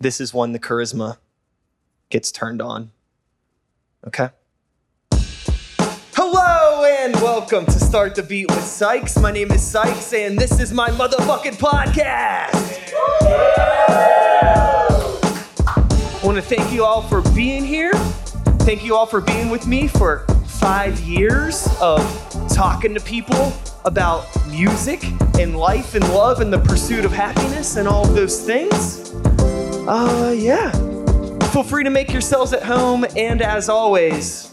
this is when the charisma gets turned on. Okay? Hello and welcome to Start the Beat with Sykes. My name is Sykes and this is my motherfucking podcast. I want to thank you all for being here. Thank you all for being with me for five years of talking to people about music and life and love and the pursuit of happiness and all of those things. Uh, yeah. Feel free to make yourselves at home, and as always,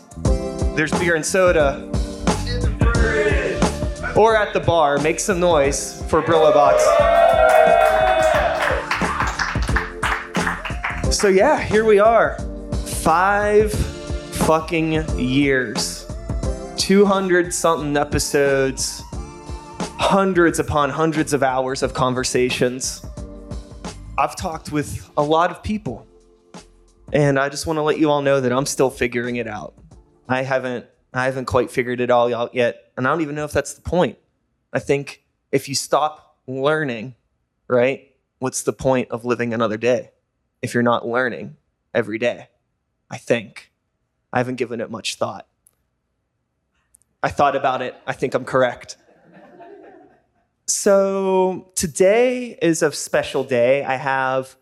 there's beer and soda. Or at the bar, make some noise for Brillobox. So yeah, here we are. Five fucking years. 200 something episodes. Hundreds upon hundreds of hours of conversations. I've talked with a lot of people. And I just want to let you all know that I'm still figuring it out. I haven't I haven't quite figured it all out yet, and I don't even know if that's the point. I think if you stop learning, right? What's the point of living another day if you're not learning every day? I think. I haven't given it much thought. I thought about it. I think I'm correct. So, today is a special day. I have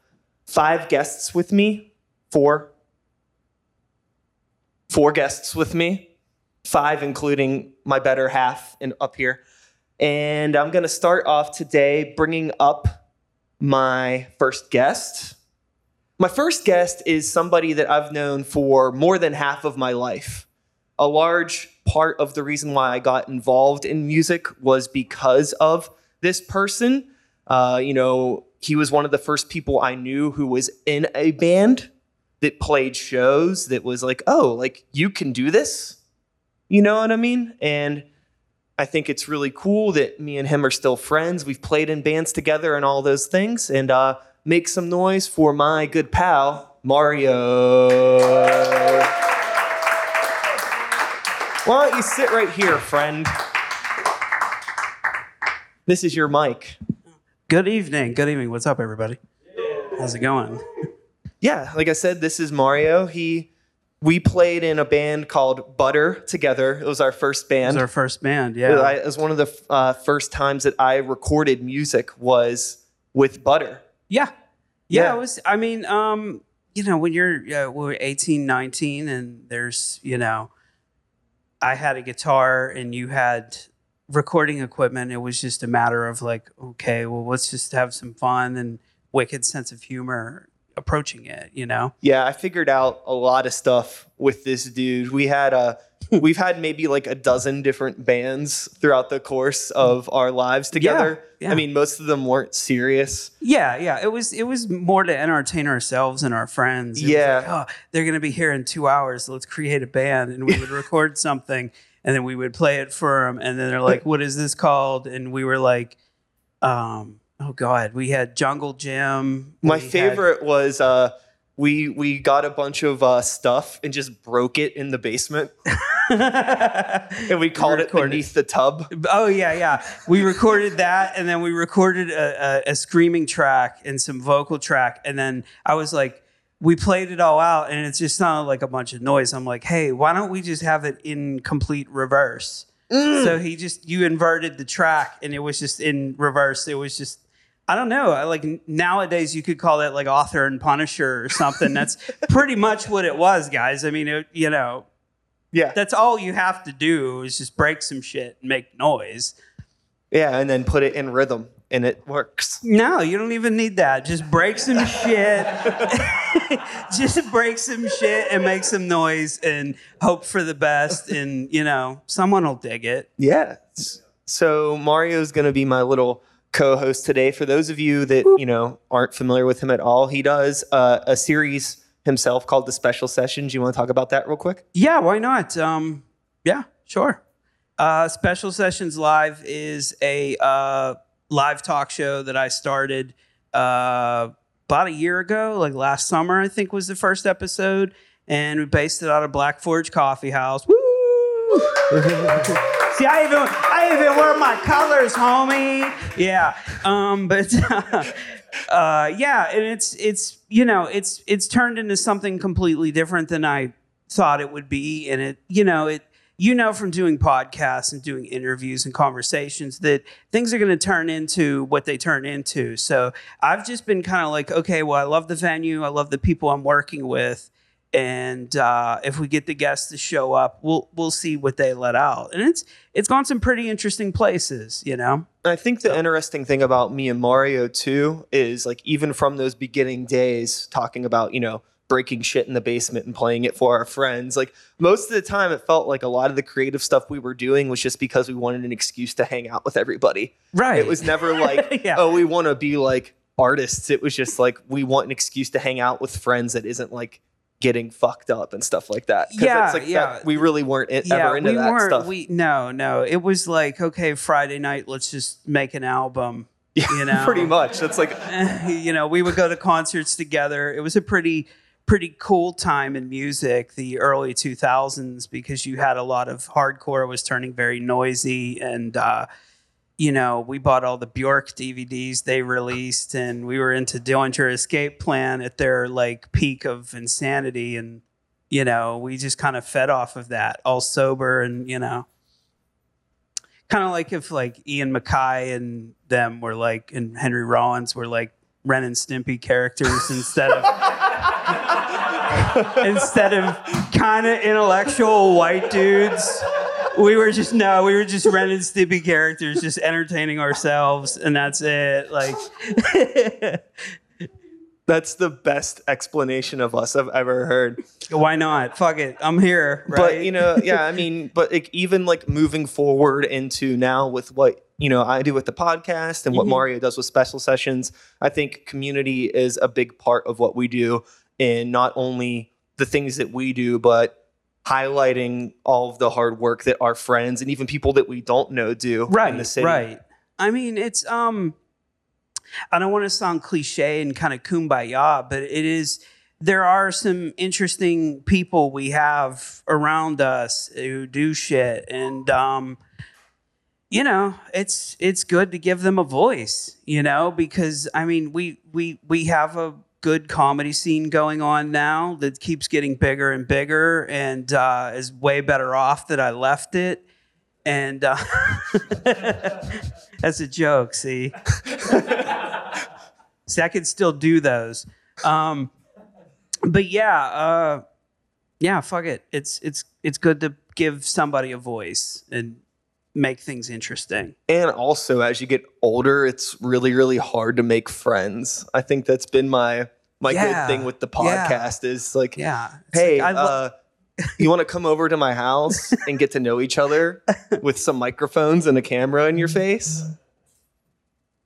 five guests with me four. Four guests with me, five including my better half in, up here. And I'm going to start off today bringing up my first guest. My first guest is somebody that I've known for more than half of my life. A large part of the reason why I got involved in music was because of this person. Uh, you know, he was one of the first people I knew who was in a band that played shows that was like, oh, like you can do this. You know what I mean? And I think it's really cool that me and him are still friends. We've played in bands together and all those things. And uh, make some noise for my good pal, Mario. Why don't you sit right here, friend? This is your mic. Good evening. Good evening. What's up, everybody? How's it going? yeah, like I said, this is Mario. He we played in a band called Butter together. It was our first It was band. our first band. Yeah. It was one of the uh, first times that I recorded music was with Butter. yeah. Yeah. Yeah. It was, I mean, um, you know, when you're, uh, we're 18, 19, and there's, you know, I had a guitar and you had recording equipment. It was just a matter of like, okay, well, let's just have some fun and wicked sense of humor approaching it, you know? Yeah, I figured out a lot of stuff with this dude. We had a we've had maybe like a dozen different bands throughout the course of our lives together. yeah. I mean, most of them weren't serious. Yeah, yeah. It was it was more to entertain ourselves and our friends. It Yeah. like, oh, they're gonna be here in two hours. Let's create a band, and we would record something, and then we would play it for them, and then they're like, "What is this called?" And we were like, um, "Oh God, we had Jungle Gym." My We had- favorite was uh we we got a bunch of uh, stuff and just broke it in the basement, and we called it recorded- beneath the tub. Oh yeah, yeah. We recorded that, and then we recorded a, a, a screaming track and some vocal track, and then I was like, we played it all out, and it just sounded like a bunch of noise. I'm like, hey, why don't we just have it in complete reverse? So he just you inverted the track, and it was just in reverse. It was just. I don't know. I Like nowadays, you could call it like author and Punisher or something. That's pretty much what it was, guys. I mean, it, you know, Yeah, that's all you have to do is just break some shit and make noise. yeah, and then put it in rhythm, and it works. No, you don't even need that. Just break some shit. just break some shit and make some noise and hope for the best. And, you know, someone will dig it. Yeah. So Mario's going to be my little co-host today. For those of you that you know aren't familiar with him at all, he does uh, a series himself called the Special Sessions. You want to talk about that real quick? Yeah, why not? Um, yeah, sure. Uh, Special Sessions Live is a uh, live talk show that I started uh, about a year ago, like last summer, I think was the first episode. And we based it out of Black Forge Coffee House. Woo! See, I even I even wear my colors, homie. Yeah. Um, but uh, yeah, and it's it's you know it's it's turned into something completely different than I thought it would be, and it you know it you know from doing podcasts and doing interviews and conversations that things are going to turn into what they turn into. So I've just been kind of like, okay, well, I love the venue, I love the people I'm working with, and uh, if we get the guests to show up, we'll we'll see what they let out, and it's it's gone some pretty interesting places, you know. I think the interesting thing about me and Mario too is like even from those beginning days, talking about you know breaking shit in the basement and playing it for our friends. Like most of the time, it felt like a lot of the creative stuff we were doing was just because we wanted an excuse to hang out with everybody. Right. It was never like, Yeah. oh, we want to be like artists. It was just like we want an excuse to hang out with friends that isn't like getting fucked up and stuff like that. Yeah, it's like yeah. that, we really weren't i- ever into we that weren't. stuff. We no, no. It was like okay, Friday night. Let's just make an album. yeah, you know. pretty much. That's like you know, we would go to concerts together. It was a pretty pretty cool time in music, the early 2000s, because you had a lot of hardcore was turning very noisy and uh you know, we bought all the Bjork DVDs they released, and we were into Dillinger Escape Plan at their like peak of insanity, and you know, we just kind of fed off of that, all sober, and you know, kind of like if like Ian MacKaye and them were like, and Henry Rollins were like Ren and Stimpy characters instead of instead of kind of intellectual white dudes. We were just no, we were just and Stimpy characters, just entertaining ourselves, and that's it. Like, that's the best explanation of us I've ever heard. why not? Fuck it, I'm here. Right? But you know, yeah, I mean, but like, even like moving forward into now with what you know I do with the podcast and what Mhm. Mario does with special sessions, I think community is a big part of what we do in not only the things that we do, but highlighting all of the hard work that our friends and even people that we don't know do right, in the city. right. I mean, it's um, I don't want to sound cliche and kind of kumbaya, but it is. There are some interesting people we have around us who do shit, and um, you know, it's it's good to give them a voice, you know, because I mean, we we we have a good comedy scene going on now that keeps getting bigger and bigger, and uh, is way better off that I left it. And uh, that's a joke. See, see, I can still do those. Um, but yeah, uh, yeah, fuck it. It's it's it's good to give somebody a voice and make things interesting. And also, as you get older, it's really, really hard to make friends. I think that's been my my Yeah. good thing with the Yeah. podcast is like, Yeah. It's hey, like, lo- uh, you want to come over to my house and get to know each other with some microphones and a camera in your face?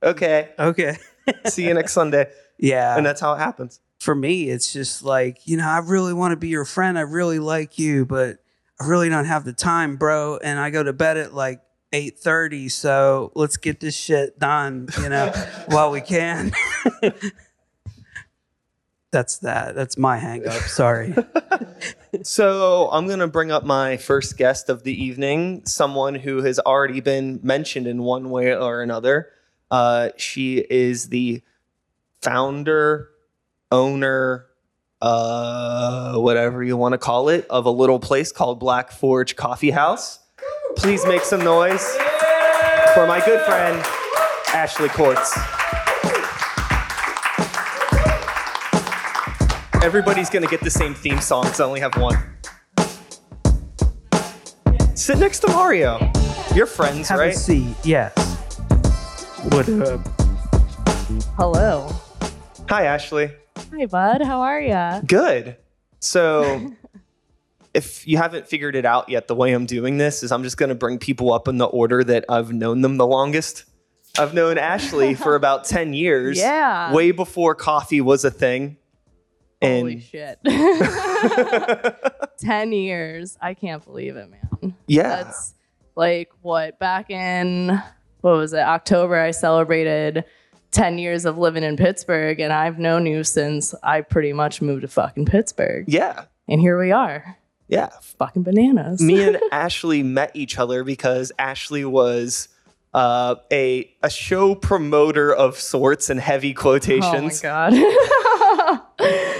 Okay, okay. see you next Sunday. Yeah. And that's how it happens. for me, it's just like, you know, I really want to be your friend. I really like you, but I really don't have the time, bro. And I go to bed at like 8:30, so let's get this shit done, you know, while we can. That's that. That's my hang up. Sorry. So I'm going to bring up my first guest of the evening, someone who has already been mentioned in one way or another. Uh, she is the founder, owner, uh, whatever you want to call it, of a little place called Black Forge Coffee House. Please make some noise for my good friend, Ashley Cortes. Everybody's gonna get the same theme song because I only have one. Sit next to Mario. You're friends, Have right? a seat. Yes. What up? Uh, Hello. Hi, Ashley. Hi, bud. How are ya? Good. So, if you haven't figured it out yet, the way I'm doing this is I'm just gonna bring people up in the order that I've known them the longest. I've known Ashley for about 10 years. Yeah. Way before coffee was a thing. Holy And shit. 10 years. I can't believe it, man. yeah. That's like what back in what was it? October I celebrated 10 years of living in Pittsburgh and I've known you since I pretty much moved to fucking Pittsburgh. yeah. And here we are. Yeah. Fucking bananas. Me and Ashley met each other because Ashley was uh, a a show promoter of sorts and heavy quotations. Oh my god.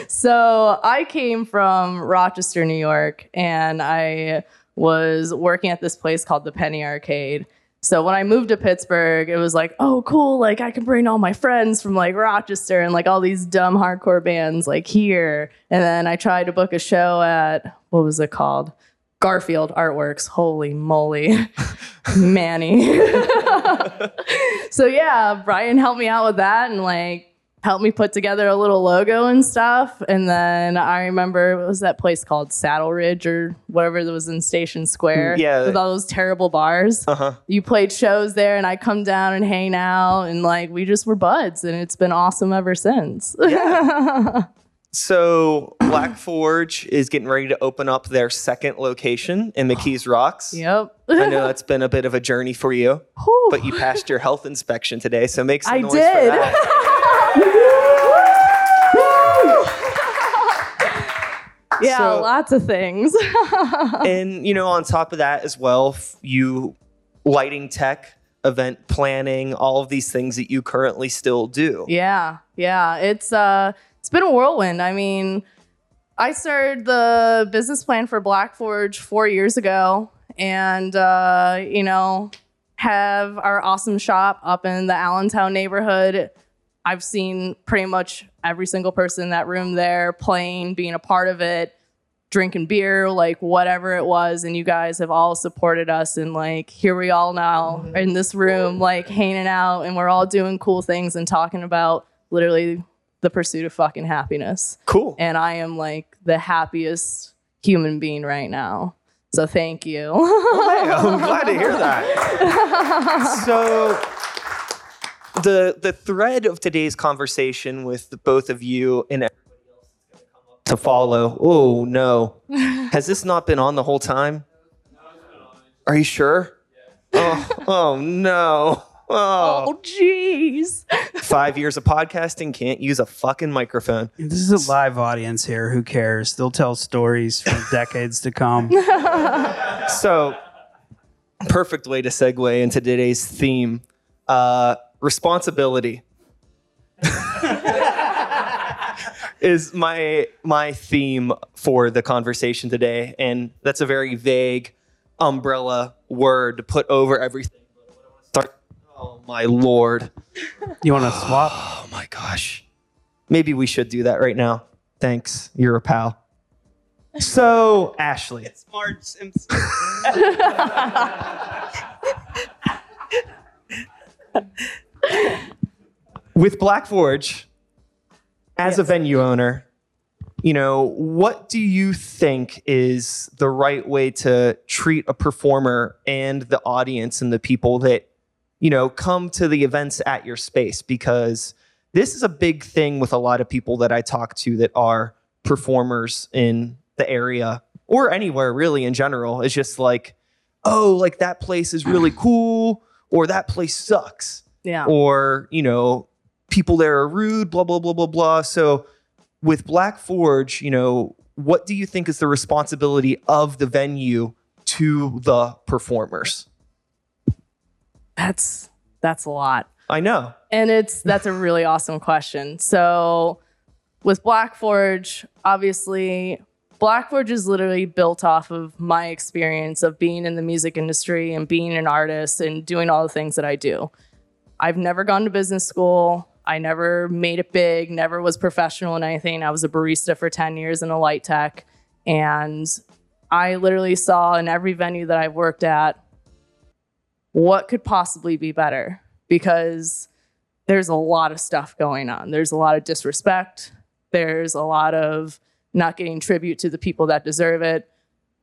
So I came from Rochester, New York, and I was working at this place called the Penny Arcade. So when I moved to Pittsburgh, it was like, oh, cool. Like I can bring all my friends from like Rochester and like all these dumb hardcore bands like here. And then I tried to book a show at what was it called? Garfield Artworks. Holy moly, Manny. so yeah, Brian helped me out with that and like helped me put together a little logo and stuff. And then I remember what was that place called Saddle Ridge or whatever that was in Station Square. Yeah. With all those terrible bars. Uh-huh. You played shows there and I come down and hang out and like we just were buds and it's been awesome ever since. So Black Forge is getting ready to open up their second location in McKees Rocks. yep. I know that's been a bit of a journey for you, Whew. but you passed your health inspection today, so make some I noise did. for that. yeah, So- lots of things. and you know, on top of that as well, you lighting tech, event planning, all of these things that you currently still do. Yeah, yeah. It's uh it's been a whirlwind. I mean, I started the business plan for Black Forge four years ago and uh, you know, have our awesome shop up in the Allentown neighborhood. I've seen pretty much every single person in that room there playing, being a part of it, drinking beer, like whatever it was. And you guys have all supported us. And like, here we all now in this room, like hanging out, and we're all doing cool things and talking about literally the pursuit of fucking happiness. Cool. And I am like the happiest human being right now. So thank you. Hey, I'm glad to hear that. so the the thread of today's conversation with the both of you and everybody else is going to come up to follow. Oh no. Has this not been on the whole time? Are you sure? Oh, oh no. Oh, oh, jeez. five years of podcasting can't use a fucking microphone. This is a live audience here. Who cares? They'll tell stories for decades to come. So, perfect way to segue into today's theme uh, responsibility. is my my theme for the conversation today. And that's a very vague umbrella word to put over everything. Start oh my lord. You want to swap? oh my gosh. Maybe we should do that right now. Thanks. You're a pal. So ashley. It's Smart Simpson. with Black Forge, as a venue owner, you know, what do you think is the right way to treat a performer and the audience and the people that, you know, come to the events at your space? Because this is a big thing with a lot of people that I talk to that are performers in the area or anywhere really in general. It's just like, oh, like that place is really cool or that place sucks Yeah. or you know people there are rude blah blah blah blah blah so with black forge you know what do you think is the responsibility of the venue to the performers That's that's a lot. i know And it's that's a really awesome question. So with Black Forge, obviously Black Forge is literally built off of my experience of being in the music industry and being an artist and doing all the things that I do. I've never gone to business school. I never made it big, never was professional in anything. I was a barista for 10 years in a light tech. And I literally saw in every venue that I've worked at what could possibly be better because there's a lot of stuff going on. There's a lot of disrespect. There's a lot of not getting tribute to the people that deserve it.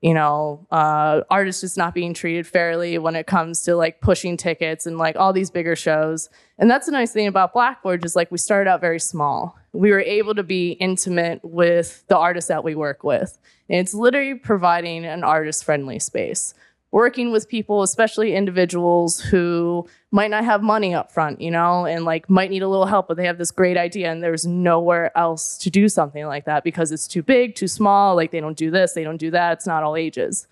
You know, uh, artists just not being treated fairly when it comes to like pushing tickets and like all these bigger shows. And that's the nice thing about Black Forge is like we started out very small. We were able to be intimate with the artists that we work with. And it's literally providing an artist friendly space. Working with people, especially individuals who might not have money up front, you know, and like might need a little help, but they have this great idea and there's nowhere else to do something like that because it's too big, too small, like they don't do this, they don't do that, it's not all ages.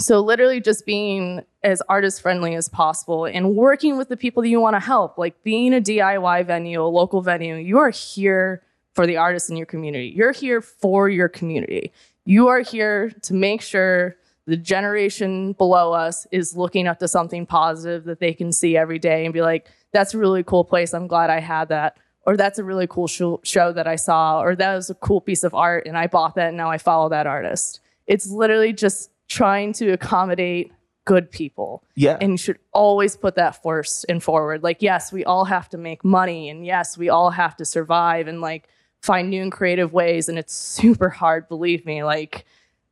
So literally just being as artist friendly as possible and working with the people that you want to help, like being a DIY venue, a local venue, you are here for the artists in your community. You're here for your community. You are here to make sure the generation below us is looking up to something positive that they can see every day and be like, that's a really cool place. I'm glad I had that. Or that's a really cool show, show that I saw. Or that was a cool piece of art and I bought that and now I follow that artist. It's literally just trying to accommodate good people. Yeah. And you should always put that first and forward. Like, yes, we all have to make money and yes, we all have to survive and like find new and creative ways. And it's super hard, believe me. Like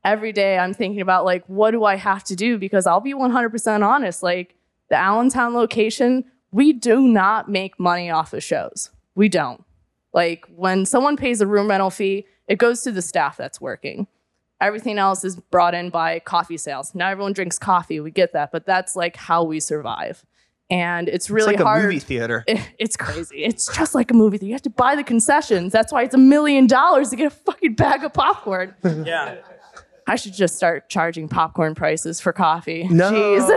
every day I'm thinking about like, what do I have to do? Because I'll be 100% honest. Like the Allentown location, we do not make money off of shows. We don't. Like when someone pays a room rental fee, it goes to the staff that's working. Everything else is brought in by coffee sales. Not everyone drinks coffee. We get that, but that's like how we survive. And it's really it's like hard. a movie theater. It- it's crazy. It's just like a movie theater. You have to buy the concessions. That's why it's a million dollars to get a fucking bag of popcorn. Yeah. I should just start charging popcorn prices for coffee. No. Jeez.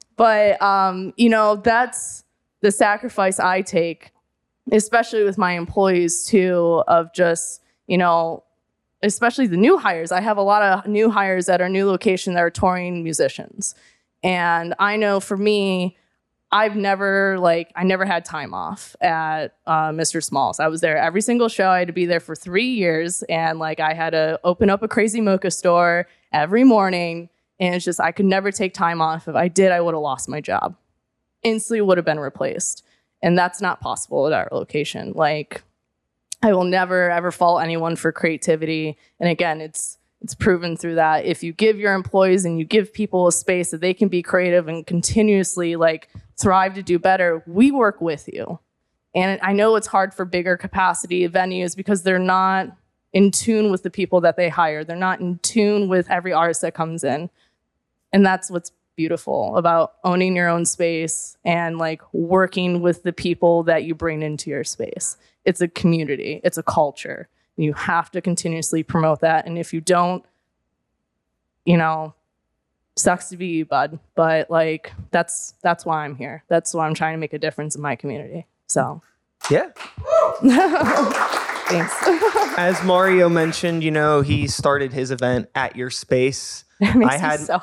but um, you know, that's the sacrifice I take, especially with my employees too, of just, you know, especially the new hires. I have a lot of new hires at our new location that are touring musicians. And I know for me, I've never like I never had time off at uh, Mr. Smalls. I was there every single show. I had to be there for three years, and like I had to open up a crazy mocha store every morning. And it's just I could never take time off. If I did, I would have lost my job. Instantly would have been replaced, and that's not possible at our location. Like I will never ever fault anyone for creativity. And again, it's it's proven through that if you give your employees and you give people a space that they can be creative and continuously like thrive to do better, we work with you. And I know it's hard for bigger capacity venues because they're not in tune with the people that they hire. They're not in tune with every artist that comes in. And that's what's beautiful about owning your own space and like working with the people that you bring into your space. It's a community, it's a culture. You have to continuously promote that. And if you don't, you know, sucks to be you, bud. But like that's that's why I'm here. That's why I'm trying to make a difference in my community. So Yeah. thanks. As Mario mentioned, you know, he started his event at your space. I had- me so.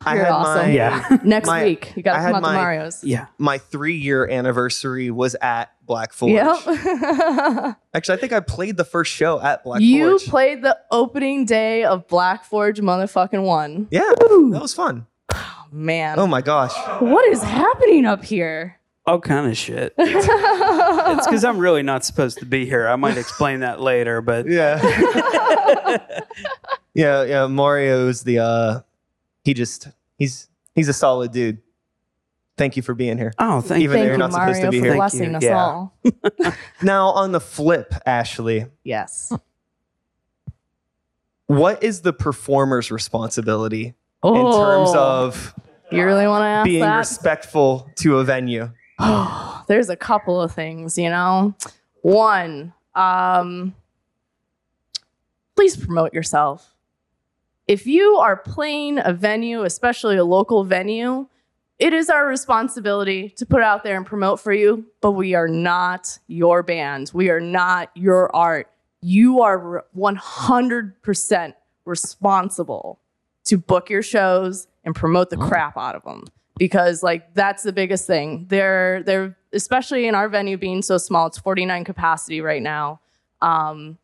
I You're had awesome. my Yeah. Next my- week, you I gotta had come out my- to Mario's. Yeah. my three year anniversary was at Black Forge. Yep. Actually, I think I played the first show at Black Forge. you Forge. played the opening day of Black Forge motherfucking one. yeah, that was fun. Man, Oh my gosh. what is happening up here? All kind of shit. It's because I'm really not supposed to be here. I might explain that later, but Yeah. yeah, yeah. Mario's the uh he just he's he's a solid dude. Thank you for being here. oh, thank Even though Thank you're you, not supposed to Mario, be for here. Blessing you. us Yeah. all. Now on the flip, Ashley, Yes. what is the performer's responsibility Oh, in terms of you really want to ask being that? respectful to a venue? Oh, there's a couple of things, you know. One, um, please promote yourself. If you are playing a venue, especially a local venue, it is our responsibility to put out there and promote for you, but we are not your band. We are not your art. You are 100% responsible to book your shows and promote the crap out of them because like that's the biggest thing. They're they're especially in our venue being so small, it's 49 capacity right now. Um,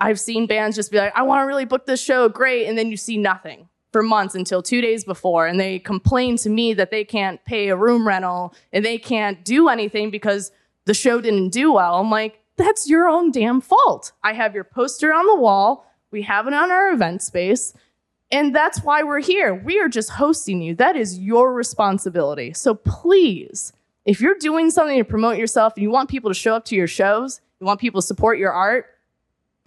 I've seen bands just be like, I want to really book this show, great, and then you see nothing for months until two days before, and they complain to me that they can't pay a room rental and they can't do anything because the show didn't do well. I'm like, that's your own damn fault. I have your poster on the wall. We have it on our event space. And that's why we're here. We are just hosting you. That is your responsibility. So please, if you're doing something to promote yourself and you want people to show up to your shows, you want people to support your art,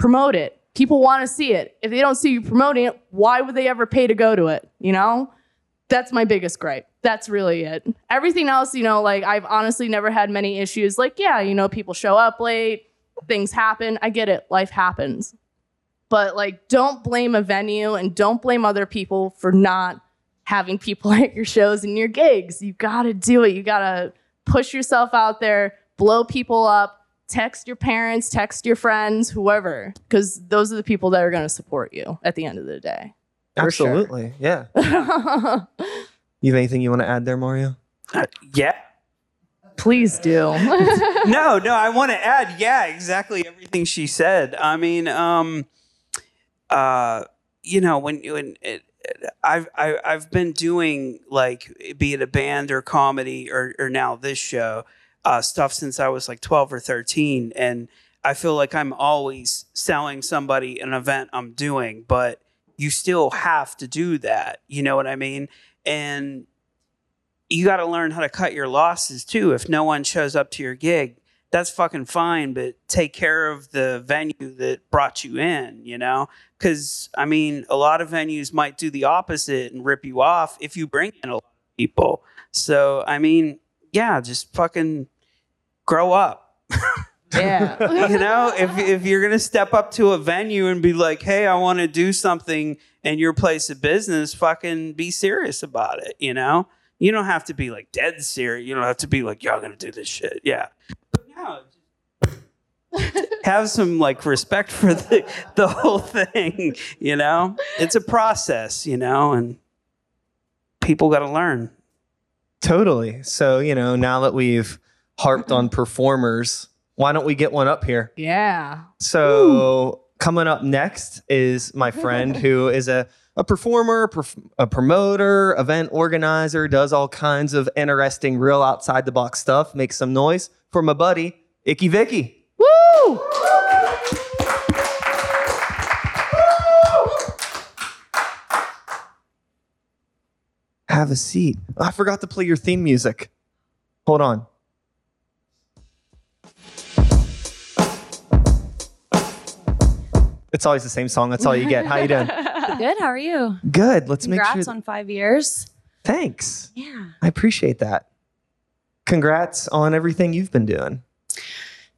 promote it. People want to see it. If they don't see you promoting it, why would they ever pay to go to it? You know? That's my biggest gripe. That's really it. Everything else, you know, like I've honestly never had many issues. Like, yeah, you know, people show up late, things happen. I get it. Life happens. But like, don't blame a venue and don't blame other people for not having people at your shows and your gigs. You got to do it. You got to push yourself out there, blow people up, text your parents, text your friends, whoever, because those are the people that are going to support you at the end of the day. For sure. Absolutely. Yeah. You have anything you want to add there, Mario? Uh, yeah. Please do. no, no, I want to add, yeah, exactly everything she said. I mean, um, uh, you know, when when it, I've I, I've been doing like be it a band or comedy or or now this show uh, stuff since I was like twelve or thirteen, and I feel like I'm always selling somebody an event I'm doing, but you still have to do that. You know what I mean? And you got to learn how to cut your losses too. If no one shows up to your gig, that's fucking fine, but take care of the venue that brought you in, you know? Because, I mean, a lot of venues might do the opposite and rip you off if you bring in a lot of people. So, I mean, yeah, just fucking grow up. yeah. you know, if, if you're going to step up to a venue and be like, hey, I want to do something in your place of business, fucking be serious about it, you know? You don't have to be like dead serious. You don't have to be like, y'all going to do this shit. Yeah. But no, have some like respect for the, the whole thing, you know? It's a process, you know, and people got to learn. Totally. So, you know, now that we've harped on mm-hmm. performers, why don't we get one up here? Yeah. So, coming up next is my friend who is a, a performer, perf- a promoter, event organizer, does all kinds of interesting, real outside the box stuff. Make some noise for my buddy, Icky Vicky. Woo! Have a seat. Oh, I forgot to play your theme music. Hold on. It's always the same song. That's all you get. How you doing? Good. How are you? Good. Let's Congrats make sure. on five years. Thanks. Yeah. I appreciate that. Congrats on everything you've been doing.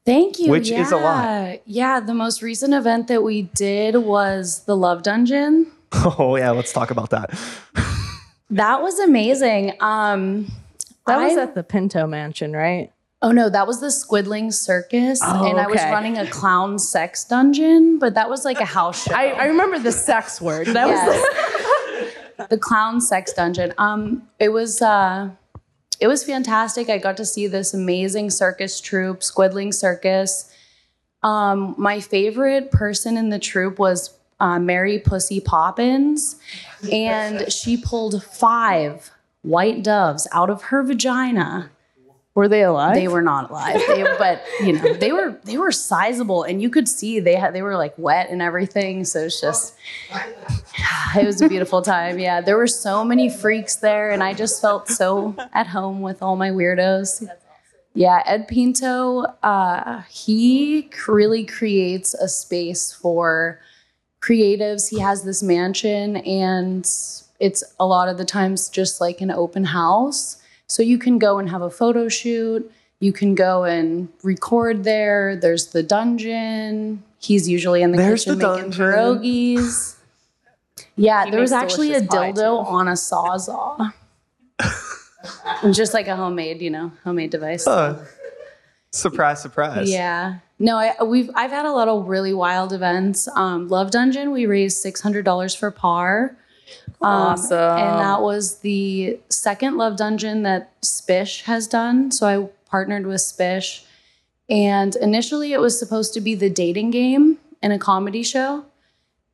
Thank you. Which is a lot. Yeah. Yeah. The most recent event that we did was the Love Dungeon. Oh yeah, let's talk about that. That was amazing. Um, That was at the Pinto Mansion, right? Oh no, that was the Squidling Circus, Oh, and I was running a clown sex dungeon, but that was like a house show. I, I remember the sex word. That was Yes. the clown sex dungeon. Um, it was uh, it was fantastic. I got to see this amazing circus troupe, Squidling Circus. Um, my favorite person in the troupe was uh, Mary Pussy Poppins, and she pulled five white doves out of her vagina. Were they alive? They were not alive, they, but you know they were they were sizable, and you could see they had they were like wet and everything. So it's just it was a beautiful time. Yeah, there were so many freaks there, and I just felt so at home with all my weirdos. Yeah, Ed Pinto, uh, he really creates a space for creatives. He has this mansion, and it's a lot of the times just like an open house. So you can go and have a photo shoot. You can go and record there. There's the dungeon. He's usually in the There's kitchen the making dungeon. pierogies. Yeah, He there was actually a dildo too. on a sawzall. Just like a homemade, you know, homemade device. Uh, surprise, surprise. Yeah. No, I, we've I've had a lot of really wild events. Um, Love Dungeon, we raised six hundred dollars for par. Um, Awesome. And that was the second Love Dungeon that Spish has done. So I partnered with Spish. And initially it was supposed to be the dating game in a comedy show.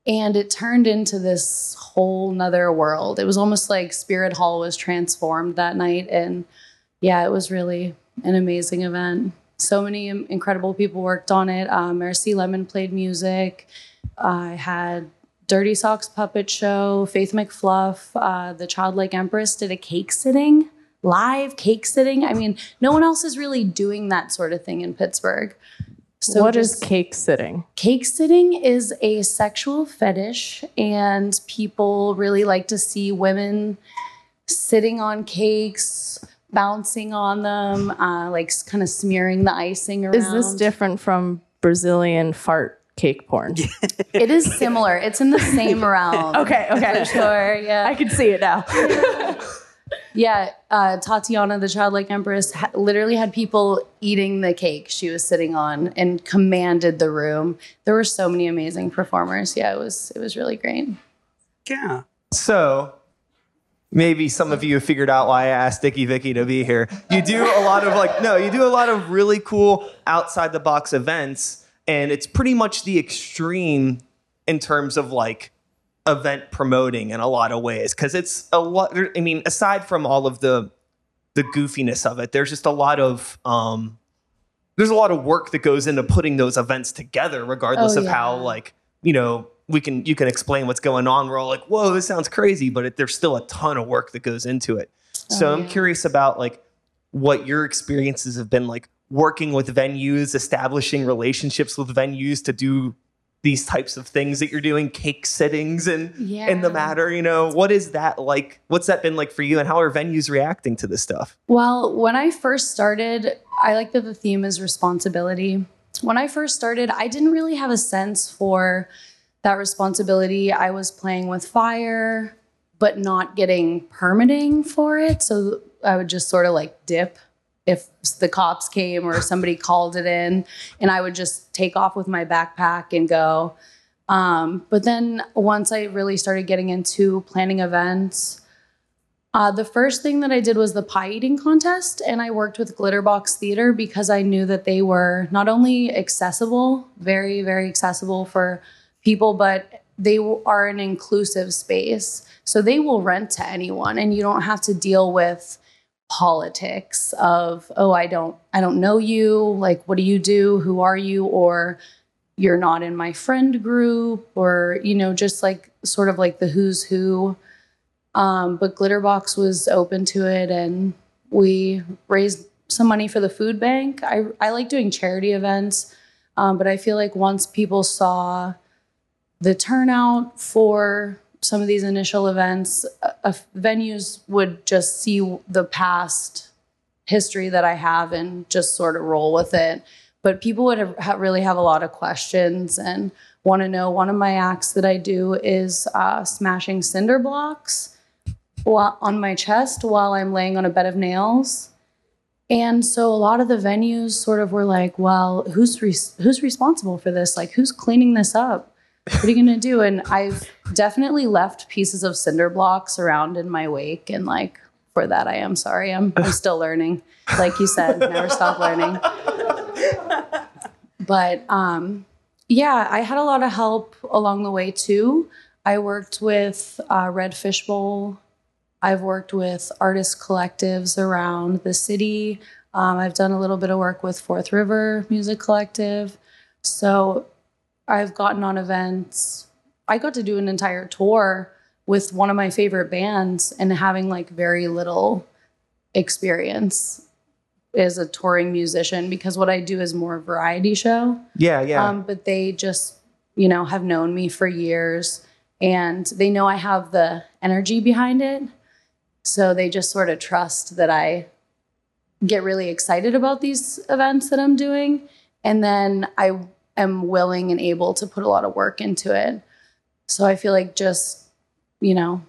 And it turned into this whole nother world. It was almost like Spirit Hall was transformed that night. And yeah, it was really an amazing event. So many incredible people worked on it. Um, Mercy Lemon played music. I had Dirty Socks Puppet Show, Faith McFluff, uh, the Childlike Empress did a cake sitting, live cake sitting. I mean, no one else is really doing that sort of thing in Pittsburgh. So what is just- cake sitting? Cake sitting is a sexual fetish, and people really like to see women sitting on cakes, bouncing on them, uh, like kind of smearing the icing around. Is this different from Brazilian fart cake porn? It is similar. It's in the same realm. okay, okay. Sure. Yeah. I can see it now. Yeah, uh, Tatiana, the childlike empress, ha- literally had people eating the cake she was sitting on and commanded the room. There were so many amazing performers. Yeah, it was it was really great. Yeah. So maybe some of you have figured out why I asked Dickie Vicky to be here. You do a lot of like, no, you do a lot of really cool outside the box events, and it's pretty much the extreme in terms of like event promoting in a lot of ways because it's a lot. I mean, aside from all of the the goofiness of it, there's just a lot of um, there's a lot of work that goes into putting those events together, regardless Oh, of how like you know we can you can explain what's going on. We're all like, whoa, this sounds crazy, but it, there's still a ton of work that goes into it. So Oh, I'm curious about like what your experiences have been like working with venues, establishing relationships with venues to do these types of things that you're doing, cake sittings and in the matter. You know, what is that like? What's that been like for you, and how are venues reacting to this stuff? Well, when I first started, I like that the theme is responsibility. When I first started, I didn't really have a sense for that responsibility. I was playing with fire, but not getting permitting for it. So I would just sort of like dip if the cops came or somebody called it in, and I would just take off with my backpack and go. Um, but then once I really started getting into planning events, uh, the first thing that I did was the pie eating contest, and I worked with Glitterbox Theater because I knew that they were not only accessible, very, very accessible for people, but they are an inclusive space. So they will rent to anyone, and you don't have to deal with politics of oh i don't i don't know you. Like what do you do? Who are you? Or you're not in my friend group. Or you know just like sort of like the who's who. Um, but Glitterbox was open to it, and we raised some money for the food bank. I, I like doing charity events, um, but I feel like once people saw the turnout for some of these initial events, uh, venues would just see the past history that I have and just sort of roll with it. But people would have, ha- really have a lot of questions and want to know. One of my acts that I do is uh, smashing cinder blocks on my chest while I'm laying on a bed of nails. And so a lot of the venues sort of were like, well, who's res- who's responsible for this? Like, who's cleaning this up? What are you gonna do? And I've definitely left pieces of cinder blocks around in my wake, and like for that, I am sorry. I'm I'm still learning. Like you said, never stop learning. But um, yeah, I had a lot of help along the way too. I worked with uh, Red Fishbowl. I've worked with artist collectives around the city. Um, I've done a little bit of work with Fourth River Music Collective. So I've gotten on events. I got to do an entire tour with one of my favorite bands and having like very little experience as a touring musician because what I do is more a variety show. Yeah, yeah. Um, but they just, you know, have known me for years and they know I have the energy behind it. So they just sort of trust that I get really excited about these events that I'm doing. And then I am willing and able to put a lot of work into it. So I feel like just, you know,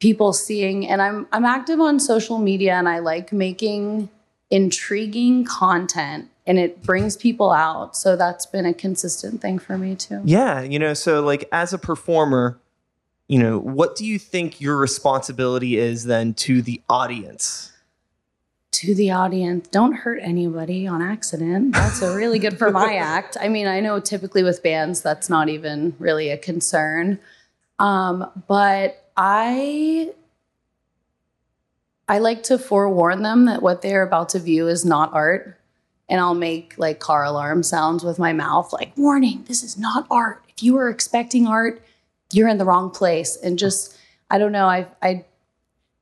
people seeing and I'm I'm active on social media and I like making intriguing content and it brings people out. So that's been a consistent thing for me too. Yeah, you know, so like as a performer, you know, what do you think your responsibility is then to the audience? To the audience, don't hurt anybody on accident. That's a really good for my act. I mean, I know typically with bands that's not even really a concern. Um, but I I like to forewarn them that what they're about to view is not art. And I'll make like car alarm sounds with my mouth, like, warning, this is not art. If you were expecting art, you're in the wrong place. And just, I don't know, I I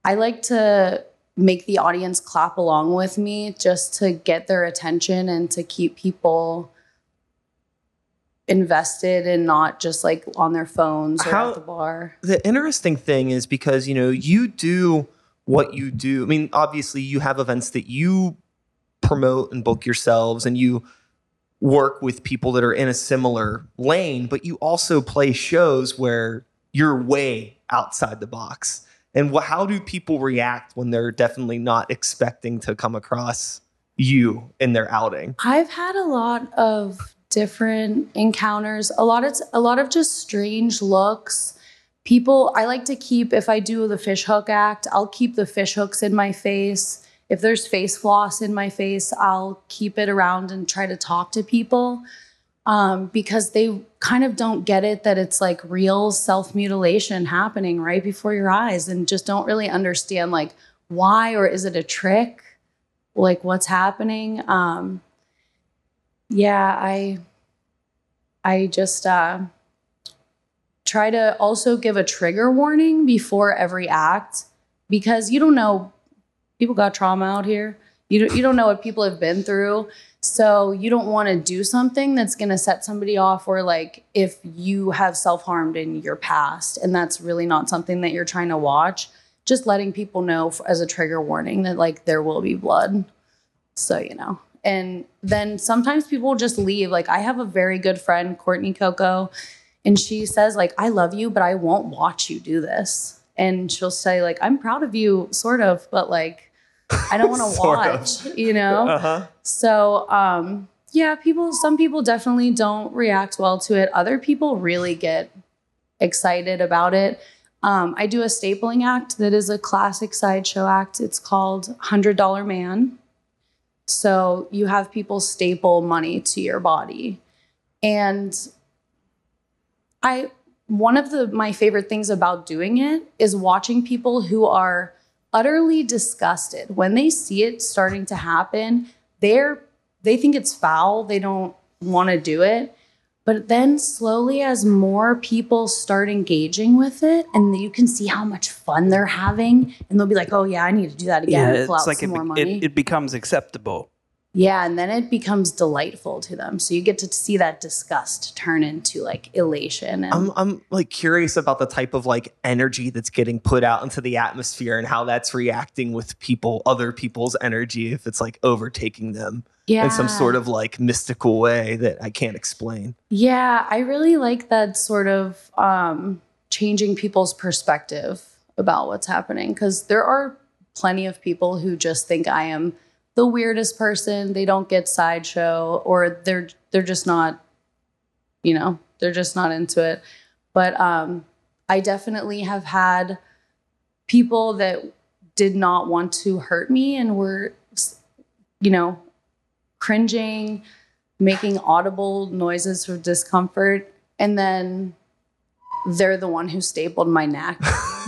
I like to make the audience clap along with me just to get their attention and to keep people invested and not just like on their phones or How- at the bar. the interesting thing is because you know you do what you do i mean obviously you have events that you promote and book yourselves and you work with people that are in a similar lane but you also play shows where you're way outside the box and wh- how do people react when they're definitely not expecting to come across you in their outing I've had a lot of different encounters. A lot of a lot of just strange looks. People I like to keep if I do the fish hook act, I'll keep the fish hooks in my face. If there's face floss in my face, I'll keep it around and try to talk to people. Um, because they kind of don't get it that it's like real self mutilation happening right before your eyes and just don't really understand like why or is it a trick? Like what's happening? Um, yeah, I I just uh try to also give a trigger warning before every act because you don't know people got trauma out here. You don't, you don't know what people have been through. So you don't want to do something that's going to set somebody off or like if you have self-harmed in your past and that's really not something that you're trying to watch, just letting people know as a trigger warning that like there will be blood. So, you know. And then sometimes people just leave. Like I have a very good friend, Courtney Coco, and she says like I love you, but I won't watch you do this. And she'll say like I'm proud of you sort of, but like I don't want to Sort of. watch, you know? uh-huh So, um, yeah, people, some people definitely don't react well to it. Other people really get excited about it. Um, I do a stapling act that is a classic sideshow act. It's called $100 Man. So you have people staple money to your body. And I, one of the my favorite things about doing it is watching people who are utterly disgusted. When they see it starting to happen they're they think it's foul. They don't want to do it. But then slowly as more people start engaging with it and you can see how much fun they're having and they'll be like oh yeah i need to do that again. Out it's like some it, more money it, it becomes acceptable. Yeah and then it becomes delightful to them so you get to see that disgust turn into like elation and I'm I'm like curious about the type of like energy that's getting put out into the atmosphere and how that's reacting with people, other people's energy, if it's like overtaking them yeah in some sort of like mystical way that I can't explain. Yeah, I really like that sort of um, changing people's perspective about what's happening because there are plenty of people who just think I am the weirdest person. They don't get sideshow, or they're they're just not, you know, they're just not into it. But um, I definitely have had people that did not want to hurt me and were, you know, cringing, making audible noises of discomfort, and then they're the one who stapled my neck,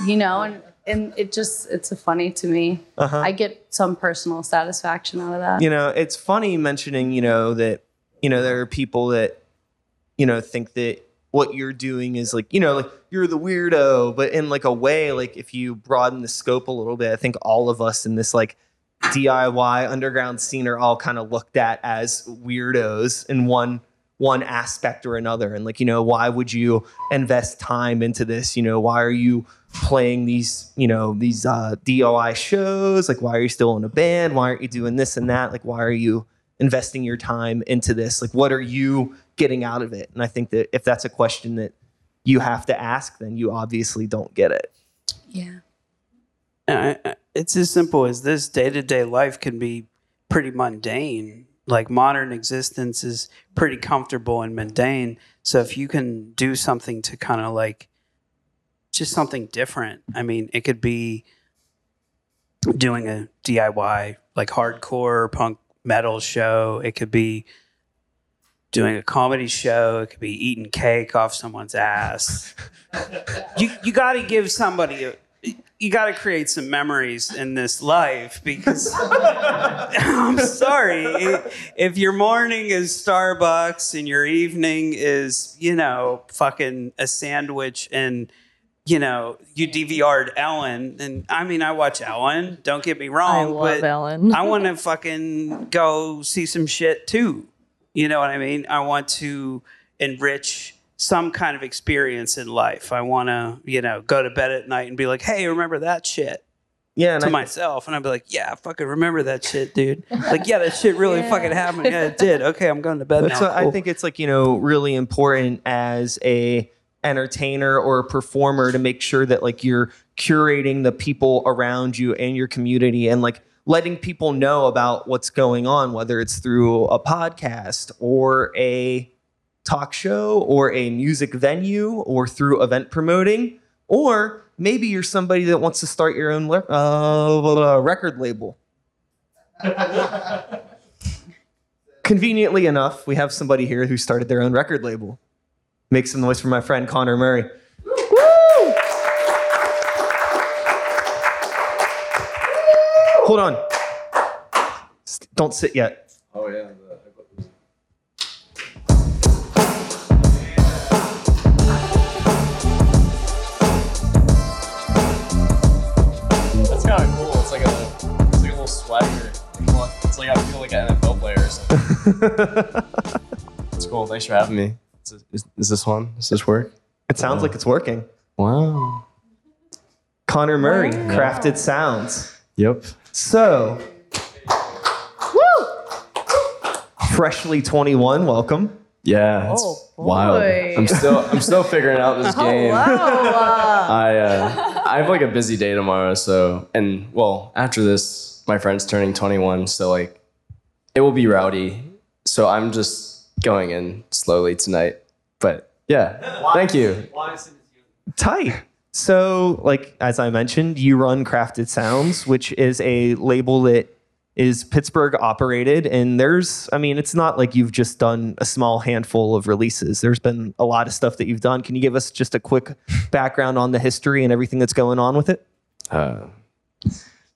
you know, and and it just it's funny to me. Uh-huh. I get some personal satisfaction out of that. you know, it's funny mentioning, you know, that, you know, there are people that, you know, think that what you're doing is like, you know, like you're the weirdo, but in like a way, like if you broaden the scope a little bit, I think all of us in this like DIY underground scene are all kind of looked at as weirdos in one one aspect or another. And like you know why would you invest time into this? You know why are you playing these you know these uh DIY shows? Like why are you still in a band? Why aren't you doing this and that? Like why are you investing your time into this? Like what are you getting out of it? And i think that if that's a question that you have to ask then you obviously don't get it. Yeah. Uh, uh, It's as simple as this day to day life can be pretty mundane. Like modern existence is pretty comfortable and mundane. So if you can do something to kind of like just something different, I mean, it could be doing a DIY, like hardcore punk metal show. It could be doing a comedy show. It could be eating cake off someone's ass. you you got to give somebody a, you got to create some memories in this life because I'm sorry if your morning is Starbucks and your evening is you know fucking a sandwich and you know, you DVR'd Ellen, and I mean, I watch Ellen. Don't get me wrong. I love but Ellen. I want to fucking go see some shit too. You know what I mean? I want to enrich some kind of experience in life. I want to, you know, go to bed at night and be like, "Hey, remember that shit?" Yeah, and to I, myself, and I'd be like, "Yeah, I fucking remember that shit, dude. Like, yeah, that shit really fucking happened. Yeah, it did. Okay, I'm going to bed But now. so I think it's like you know really important as a entertainer or a performer to make sure that like you're curating the people around you and your community and like letting people know about what's going on whether it's through a podcast or a talk show or a music venue or through event promoting or maybe you're somebody that wants to start your own le- uh, record label conveniently enough, we have somebody here who started their own record label. Make some noise for my friend Connor Murray. Hold on. Don't sit yet. Oh yeah. It's like I feel like an NFL player it's cool. Thanks for having me. Is, is, is this one? Does this work? It sounds like it's working. Wow. Connor Murray, Crafted Sounds. Yep. So, woo! freshly 21, welcome. Yeah. It's Oh, wild. I'm still I'm still figuring out this game. Hello. I uh, I have like a busy day tomorrow, so and well after this, my friend's turning 21, so like it will be rowdy. So I'm just going in slowly tonight. But yeah, thank you. Tight. So, like as I mentioned, you run Crafted Sounds, which is a label that is Pittsburgh operated. And there's, I mean, it's not like you've just done a small handful of releases. There's been a lot of stuff that you've done. Can you give us just a quick background on the history and everything that's going on with it? Uh,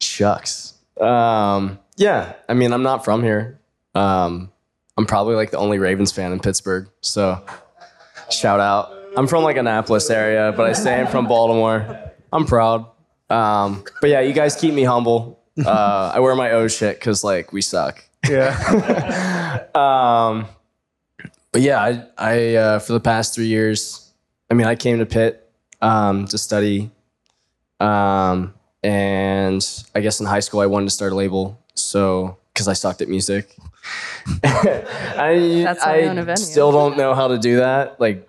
shucks. Um, yeah, I mean I'm not from here. Um, I'm probably like the only Ravens fan in Pittsburgh. So shout out. I'm from like Annapolis area, but I say I'm from Baltimore. I'm proud. Um, but yeah, you guys keep me humble. Uh, I wear my O shit because like we suck. Yeah. Um, but yeah, I, I uh, for the past three years, I mean, I came to Pitt um, to study, um, and I guess in high school I wanted to start a label, so because I sucked at music. I That's I we own a venue. still don't know how to do that, like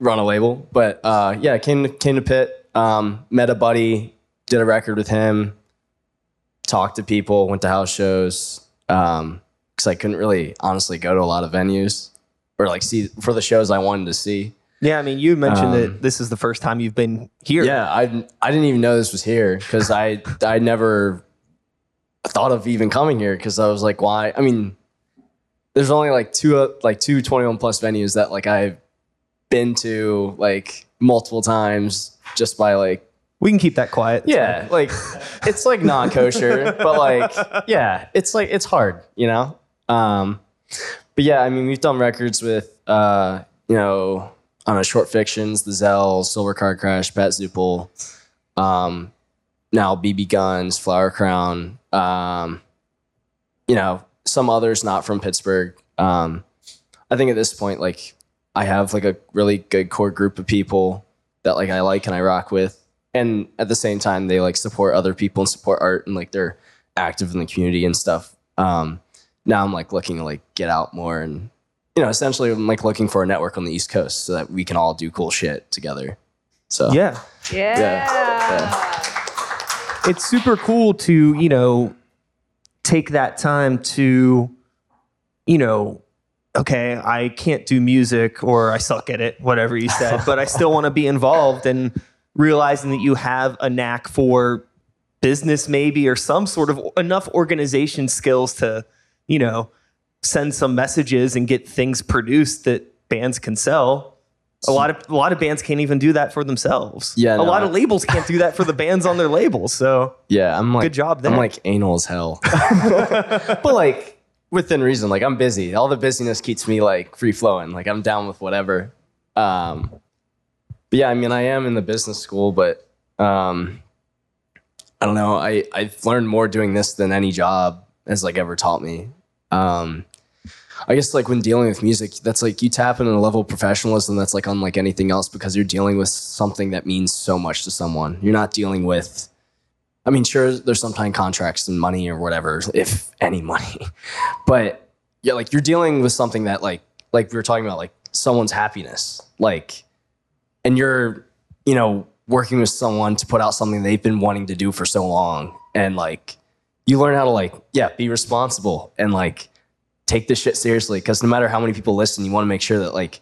run a label. But uh, yeah, I came to, came to Pitt, um, met a buddy, did a record with him, talked to people, went to house shows. Um, because I couldn't really honestly go to a lot of venues or like see for the shows I wanted to see. yeah. I mean, you mentioned Um, that this is the first time you've been here. Yeah, I I didn't even know this was here because I I never thought of even coming here because I was like, why? I mean, there's only like two uh, like two 21 plus venues that like I've been to like multiple times just by like We can keep that quiet. It's yeah like it's like non kosher but like yeah it's like it's hard you know? Um but yeah I mean we've done records with uh you know on a short fictions the Zell Silver Card Crash Pat Zupel um now BB Guns Flower Crown um you know some others not from Pittsburgh. Um I think at this point like I have like a really good core group of people that like I like and I rock with and at the same time they like support other people and support art and like they're active in the community and stuff um now i'm like looking to like get out more and you know essentially i'm like looking for a network on the east coast so that we can all do cool shit together so Yeah. Yeah. yeah. it's super cool to you know take that time to you know okay i can't do music or i suck at it whatever you said but i still want to be involved and realizing that you have a knack for business maybe or some sort of enough organization skills to you know send some messages and get things produced that bands can sell a lot of a lot of bands can't even do that for themselves. Yeah, a no, lot I- of labels can't do that for the bands on their labels. So yeah i'm like Good job there. i'm like anal as hell but like within reason like i'm busy all the busyness keeps me like free flowing like i'm down with whatever um but yeah, I mean, I am in the business school, but um, I don't know. I I've learned more doing this than any job has like ever taught me. Um, I guess like when dealing with music, that's like you tap into a level of professionalism that's like unlike anything else because you're dealing with something that means so much to someone. You're not dealing with. I mean, sure, there's sometimes contracts and money or whatever, if any money, but yeah, like you're dealing with something that like like we were talking about, like someone's happiness, like, and you're you know working with someone to put out something they've been wanting to do for so long, and like you learn how to like yeah be responsible and like take this shit seriously because no matter how many people listen, you want to make sure that like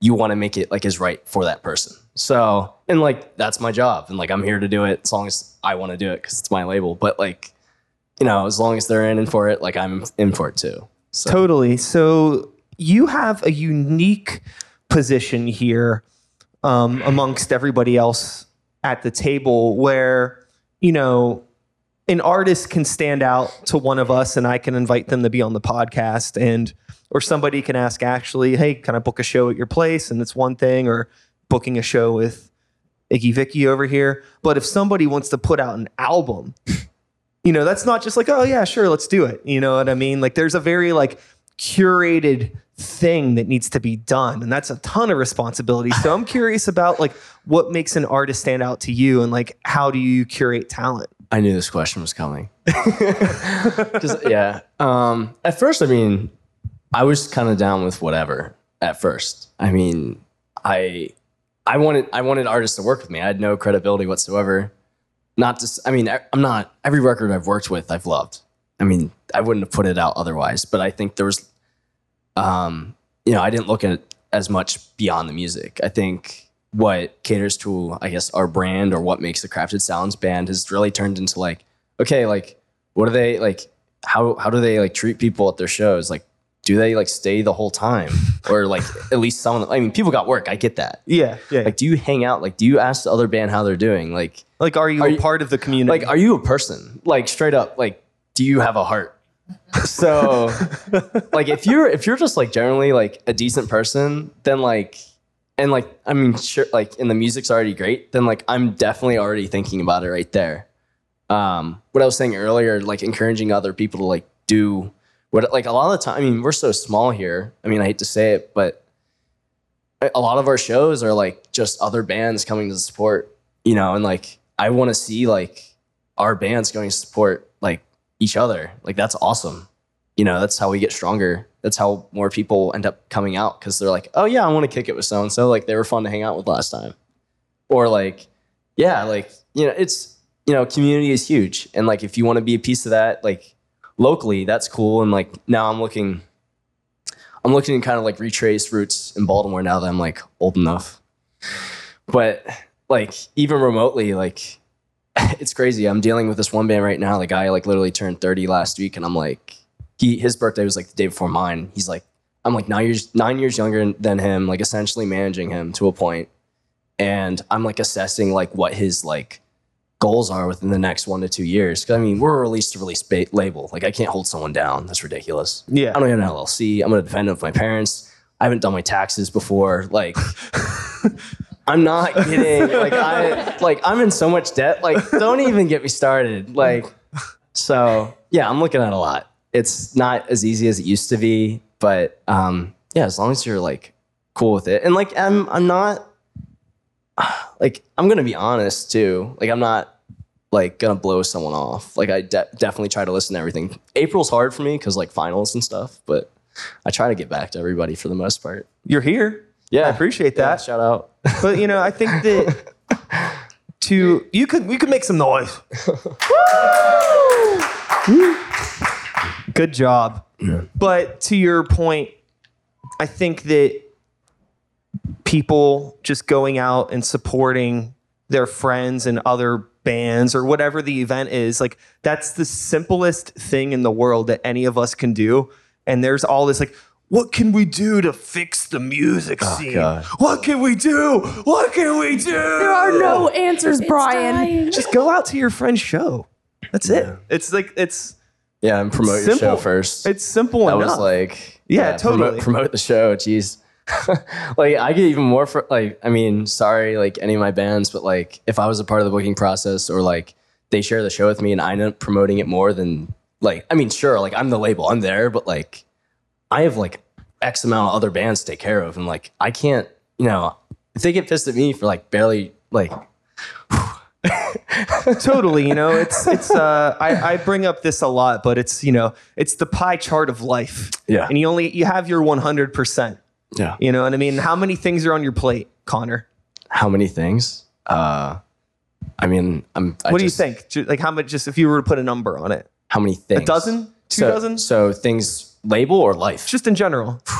you want to make it like is right for that person. So and like that's my job and like I'm here to do it as long as I want to do it because it's my label. But like you know, as long as they're in and for it, like I'm in for it too. So Totally. So you have a unique position here um, amongst everybody else at the table where, you know, an artist can stand out to one of us and I can invite them to be on the podcast and or somebody can ask actually, hey, can I book a show at your place? And it's one thing, or booking a show with Iggy Vicky over here. But if somebody wants to put out an album, you know, that's not just like, oh yeah, sure, let's do it. You know what I mean? Like there's a very like curated thing that needs to be done and that's a ton of responsibility so i'm curious about like what makes an artist stand out to you and like how do you curate talent I knew this question was coming. yeah. Um, at first, I mean, I was kind of down with whatever. At first, I mean, I I wanted I wanted artists to work with me. I had no credibility whatsoever. Not just. I mean, I- I'm not every record I've worked with. I've loved. I mean, I wouldn't have put it out otherwise. But I think there was, um, you know, I didn't look at it as much beyond the music. I think what caters to, I guess, our brand or what makes the Crafted Sounds band has really turned into like, okay, like, what do they like? How how do they like treat people at their shows? Like, do they like stay the whole time, or like at least some of them? I mean, people got work. I get that. yeah yeah Like, do you hang out? Like, do you ask the other band how they're doing? Like, like are you are a you- part of the community like, are you a person? Like, straight up, like, do you have a heart? So, like, if you're if you're just like generally like a decent person, then like, and like, I mean, sure, like, and the music's already great, then like, I'm definitely already thinking about it right there. Um, what I was saying earlier, like, encouraging other people to like do what, like, a lot of the time. I mean, we're so small here. I mean, I hate to say it, but a lot of our shows are like just other bands coming to support, you know, and like I want to see like our bands going to support like each other. Like that's awesome. You know, that's how we get stronger. That's how more people end up coming out because they're like, oh yeah, I want to kick it with so and so. Like they were fun to hang out with last time. Or like, yeah, like, you know, it's, you know, community is huge. And like if you want to be a piece of that, like locally, that's cool. And like now I'm looking I'm looking to kind of like retrace roots in Baltimore now that I'm like old enough. But like even remotely, like it's crazy. I'm dealing with this one band right now. The guy like literally turned 30 last week, and I'm like, he his birthday was like the day before mine. He's like, I'm like nine years nine years younger than him, like essentially managing him to a point. And I'm like assessing like what his like goals are within the next one to two years. Cause I mean, we're a release to release ba- label. Like I can't hold someone down. That's ridiculous. yeah I don't have an LLC. I'm defend it with my parents. I haven't done my taxes before. Like, I'm not kidding. Like, I like I'm in so much debt. Like, don't even get me started. Like, so yeah, I'm looking at a lot. It's not as easy as it used to be, but um, yeah, as long as you're like cool with it, and like I'm I'm not like I'm gonna be honest too. Like I'm not like gonna blow someone off. Like I de- definitely try to listen to everything. April's hard for me because like finals and stuff, but I try to get back to everybody for the most part. you're here Yeah, i appreciate Yeah, that shout out. but you know i think that to you could we could make some noise. Good job. But to your point i think that people just going out and supporting their friends and other bands or whatever the event is like that's the simplest thing in the world that any of us can do. And there's all this like what can we do to fix the music oh, scene God. what can we do what can we do There are no answers, Brian. just go out to your friend's show that's it it's like it's Yeah, and promote your Simple. show first. it's simple that enough was like Yeah, promote- totally. promote, the show. Jeez, like I get even more for like I mean, sorry, like any of my bands, but like if I was a part of the booking process or like they share the show with me and I end up promoting it more than like I mean, sure, like I'm the label, I'm there, but like I have like X amount of other bands to take care of, and like I can't, you know, if they get pissed at me for like barely like totally you know it's it's uh I, I bring up this a lot but it's you know it's the pie chart of life Yeah. and you only you have your 100% yeah. you know what i mean how many things are on your plate connor How many things? Uh, I mean, I'm. I what do you think like how much just if you were to put a number on it How many things? a dozen two so, dozen So things label or life? just in general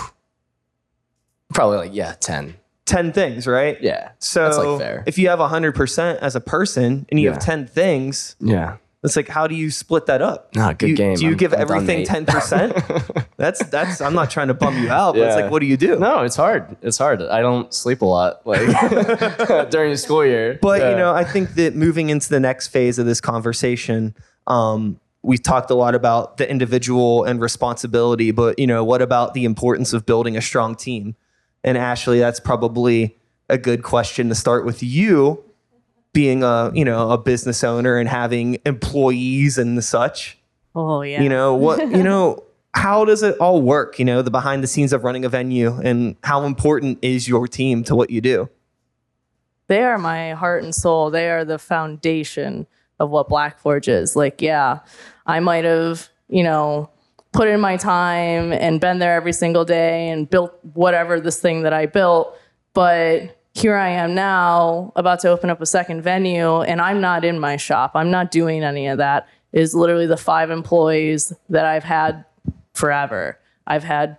Probably like yeah, ten. 10 things right Yeah. so like fair. if you have 100% as a person and you have 10 things yeah. it's like how do you split that up Nah, good you, game. do you I'm- give I'm everything 10% that's that's i'm not trying to bum you out but it's like what do you do No, it's hard. It's hard. I don't sleep a lot like during the school year. But Yeah. you know, I think that moving into the next phase of this conversation, um, we've talked a lot about the individual and responsibility. But you know, what about the importance of building a strong team? And Ashley, that's probably a good question to start with you, being a you know a business owner and having employees and such. Oh yeah. You know what? You know. How does it all work? You know, the behind the scenes of running a venue and how important is your team to what you do? they are my heart and soul. They are the foundation of what Black Forge is. Like, yeah, I might have, you know, put in my time and been there every single day and built whatever this thing that I built, but here I am now about to open up a second venue and I'm not in my shop. I'm not doing any of that. It is literally the five employees that I've had forever. I've had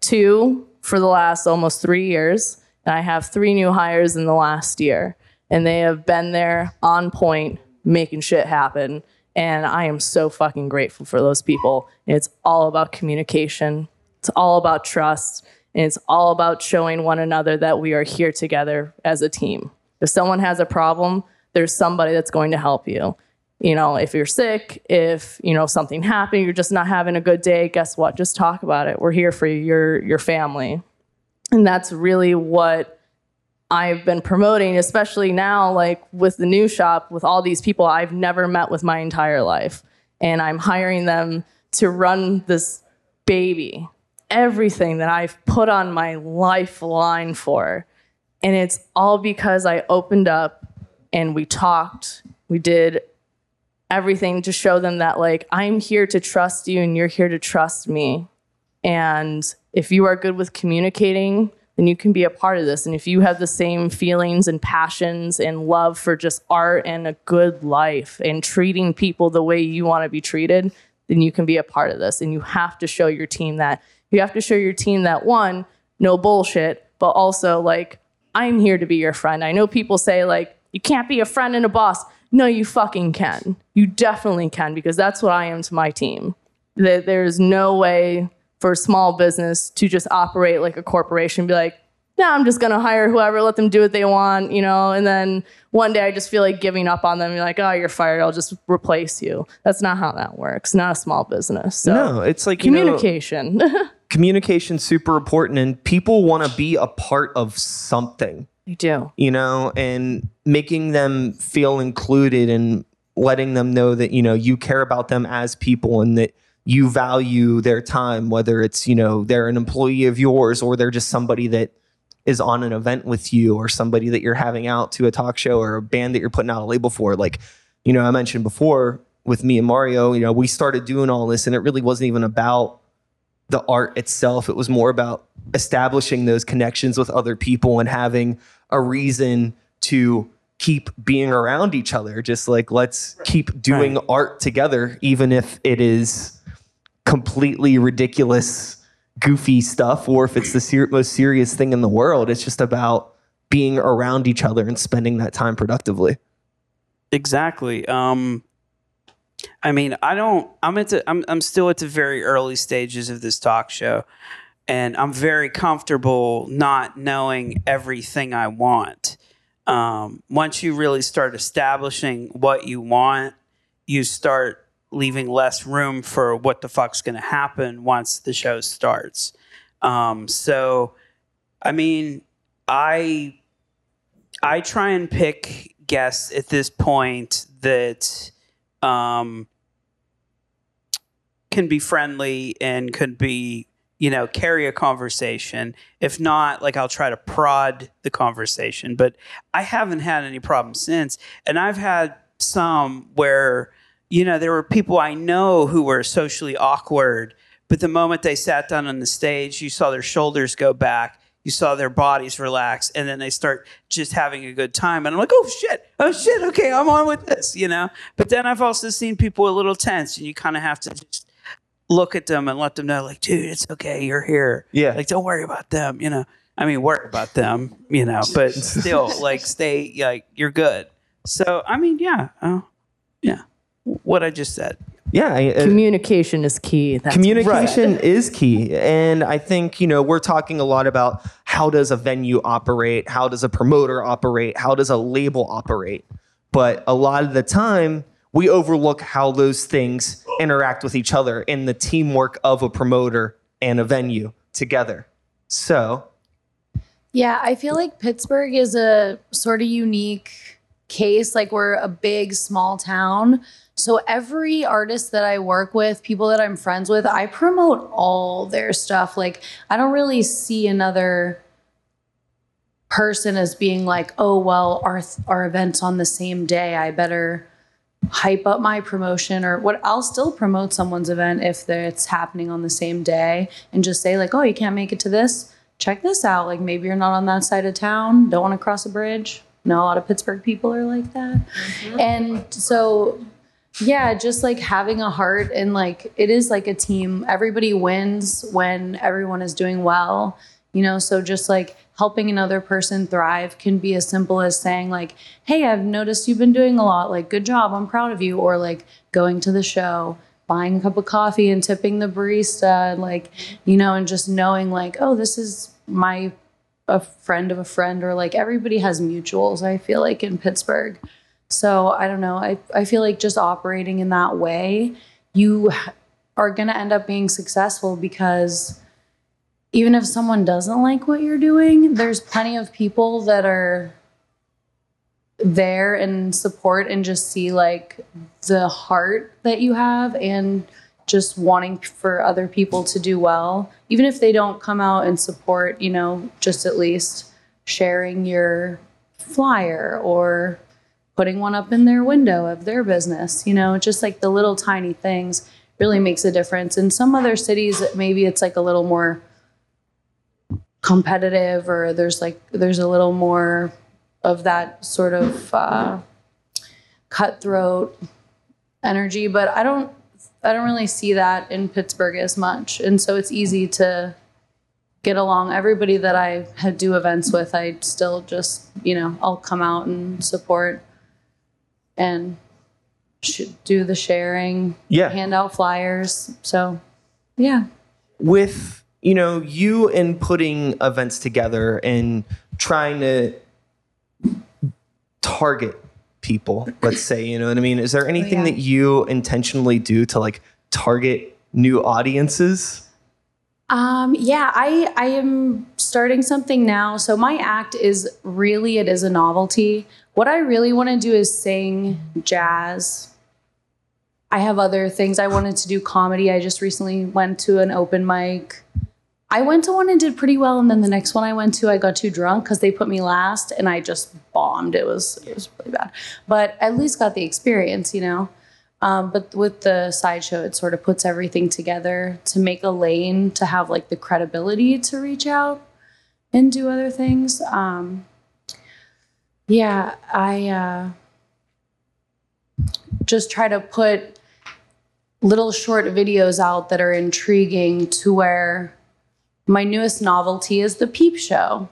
two for the last almost three years, and I have three new hires in the last year. And they have been there on point, making shit happen. And I am so fucking grateful for those people. It's all about communication, it's all about trust, and it's all about showing one another that we are here together as a team. If someone has a problem, there's somebody that's going to help you you know, if you're sick, if you know something happened, you're just not having a good day, guess what? Just talk about it. We're here for you, your your family. And that's really what I've been promoting, especially now, like with the new shop, with all these people I've never met with my entire life. And I'm hiring them to run this baby, everything that I've put on my lifeline for. And it's all because I opened up and we talked. We did everything to show them that like I'm here to trust you and you're here to trust me. And if you are good with communicating, then you can be a part of this. And if you have the same feelings and passions and love for just art and a good life and treating people the way you want to be treated, then you can be a part of this. And you have to show your team that. You have to show your team that one, no bullshit, but also like, I'm here to be your friend. I know people say like, you can't be a friend and a boss. No, you fucking can. You definitely can because that's what I am to my team. That there's no way for a small business to just operate like a corporation, be like, no, I'm just gonna hire whoever, let them do what they want, you know, and then one day I just feel like giving up on them. You're like, oh, you're fired. I'll just replace you. That's not how that works. Not a small business. So No, it's like you know, communication. communication's super important and people want to be a part of something you do. you know and making them feel included and letting them know that you know you care about them as people and that you value their time whether it's you know they're an employee of yours or they're just somebody that is on an event with you or somebody that you're having out to a talk show or a band that you're putting out a label for like you know i mentioned before with me and mario you know we started doing all this and it really wasn't even about the art itself. It was more about establishing those connections with other people and having a reason to keep being around each other. Just like let's keep doing art together, even if it is completely ridiculous, goofy stuff, or if it's the ser- most serious thing in the world. It's just about being around each other and spending that time productively. Exactly. Um, I mean, I don't. I'm at the. I'm. I'm still at the very early stages of this talk show, and I'm very comfortable not knowing everything I want. Um, once you really start establishing what you want, you start leaving less room for what the fuck's going to happen once the show starts. Um, so I mean, I I try and pick guests at this point that um, can be friendly and could be you know carry a conversation. If not, like I'll try to prod the conversation. But I haven't had any problems since, and I've had some where you know there were people I know who were socially awkward. But the moment they sat down on the stage, you saw their shoulders go back you saw their bodies relax and then they start just having a good time. And i'm like oh shit. Oh shit. Okay i'm on with this you know? But then i've also seen people a little tense and you kind of have to just look at them and let them know like dude it's okay. You're here. Yeah. like don't worry about them you know? I mean worry about them you know but still like stay like you're good. So i mean yeah oh yeah what i just said Yeah. I- uh, Communication is key. That's communication is key and i think you know we're talking a lot about how does a venue operate how does a promoter operate how does a label operate but a lot of the time we overlook how those things interact with each other in the teamwork of a promoter and a venue together so Yeah, I feel like Pittsburgh is a sort of unique case. Like we're a big, small town. So every artist that I work with, people that I'm friends with, I promote all their stuff. Like I don't really see another person as being like, oh well, our our events on the same day. I better hype up my promotion or what I'll still promote someone's event if it's happening on the same day and just say like, oh, you can't make it to this. Check this out. Like maybe you're not on that side of town, don't want to cross a bridge. No, a lot of Pittsburgh people are like that. Mm-hmm. And so yeah, just like having a heart and like it is like a team. Everybody wins when everyone is doing well, you know, so just like helping another person thrive can be as simple as saying like, "Hey, I've noticed you've been doing a lot. Like, good job. I'm proud of you." Or like going to the show, buying a cup of coffee and tipping the barista like, you know, and just knowing like, "Oh, this is my a friend of a friend or like everybody has mutuals, I feel like in Pittsburgh. So I don't know. I, I feel like just operating in that way, you are going to end up being successful because even if someone doesn't like what you're doing, there's plenty of people that are there and support and just see like the heart that you have and just wanting for other people to do well even if they don't come out and support you know just at least sharing your flyer or putting one up in their window of their business you know just like the little tiny things really makes a difference. In some other cities maybe it's like a little more competitive or there's like there's a little more of that sort of uh, cutthroat energy but i don't i don't really see that in pittsburgh as much. And so it's easy to get along. Everybody that i do events with i still just you know i'll come out and support and sh- do the sharing Yeah. hand out flyers so yeah with you know you in putting events together and trying to target people let's say you know what i mean is there anything yeah. that you intentionally do to like target new audiences Um, yeah, I I am starting something now. So my act is really it is a novelty. What I really want to do is sing jazz. I have other things I wanted to do comedy. I just recently went to an open mic. I went to one and did pretty well, and then the next one I went to, I got too drunk because they put me last, and I just bombed. It was it was really bad, but at least got the experience, you know. Um, but with the sideshow, it sort of puts everything together to make a lane to have like the credibility to reach out and do other things. Um, yeah, I uh, just try to put little short videos out that are intriguing to where my newest novelty is the Peep Show.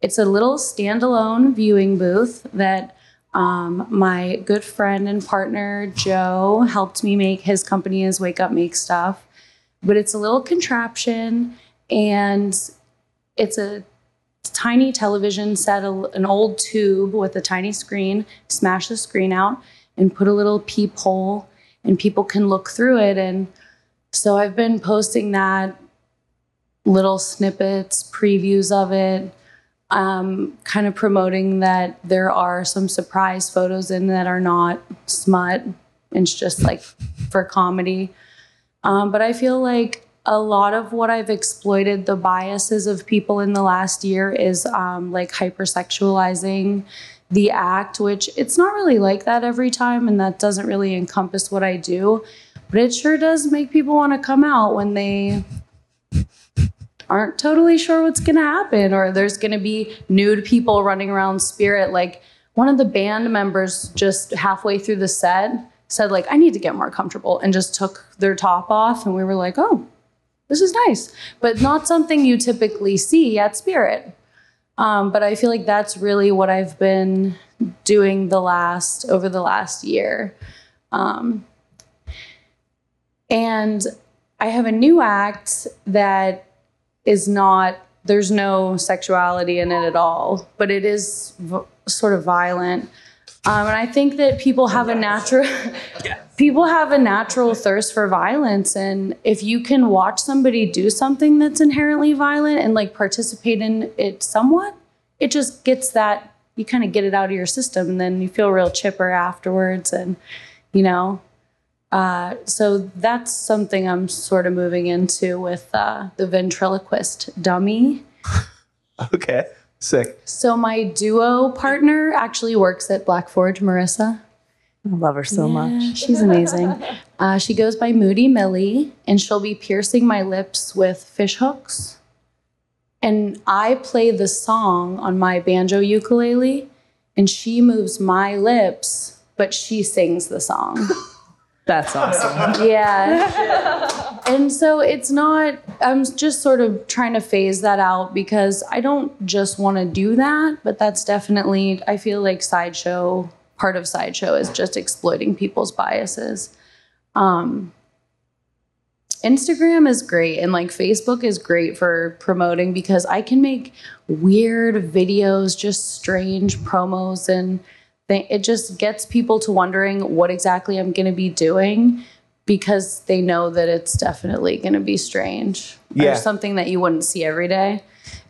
It's a little standalone viewing booth that um, my good friend and partner Joe helped me make. His company is Wake Up Make Stuff, but it's a little contraption and it's a tiny television set, a, an old tube with a tiny screen. Smash the screen out and put a little peephole, and people can look through it. And so I've been posting that little snippets, previews of it, um, kind of promoting that there are some surprise photos in that are not smut. It's just like for comedy. Um, but I feel like a lot of what I've exploited the biases of people in the last year is um, like hypersexualizing the act, which it's not really like that every time, and that doesn't really encompass what I do. But it sure does make people want to come out when they aren't totally sure what's going to happen, or there's going to be nude people running around Spirit. Like one of the band members just halfway through the set said, like, I need to get more comfortable, and just took their top off, and we were like, oh, this is nice, but not something you typically see at Spirit. Um, but I feel like that's really what I've been doing the last over the last year. Um, and I have a new act that is not there's no sexuality in it at all, but it is v- sort of violent. Um, and I think that people have a natural people have a natural thirst for violence, and if you can watch somebody do something that's inherently violent and like participate in it somewhat, it just gets that you kind of get it out of your system, and then you feel real chipper afterwards, and you know. Uh, so that's something I'm sort of moving into with uh, the ventriloquist dummy. Okay. Sick. So my duo partner actually works at Black Forge, Marissa. I love her so Yeah, much. She's amazing. Uh, she goes by Moody Millie, and she'll be piercing my lips with fish hooks. And I play the song on my banjo ukulele, and she moves my lips, but she sings the song. That's awesome. Yeah. and so it's not, I'm just sort of trying to phase that out because I don't just want to do that, but that's definitely, I feel like Sideshow, part of Sideshow is just exploiting people's biases. Um, Instagram is great and like Facebook is great for promoting because I can make weird videos, just strange promos and th- it just gets people to wondering what exactly I'm going to be doing because they know that it's definitely going to be strange Yeah. or something that you wouldn't see every day.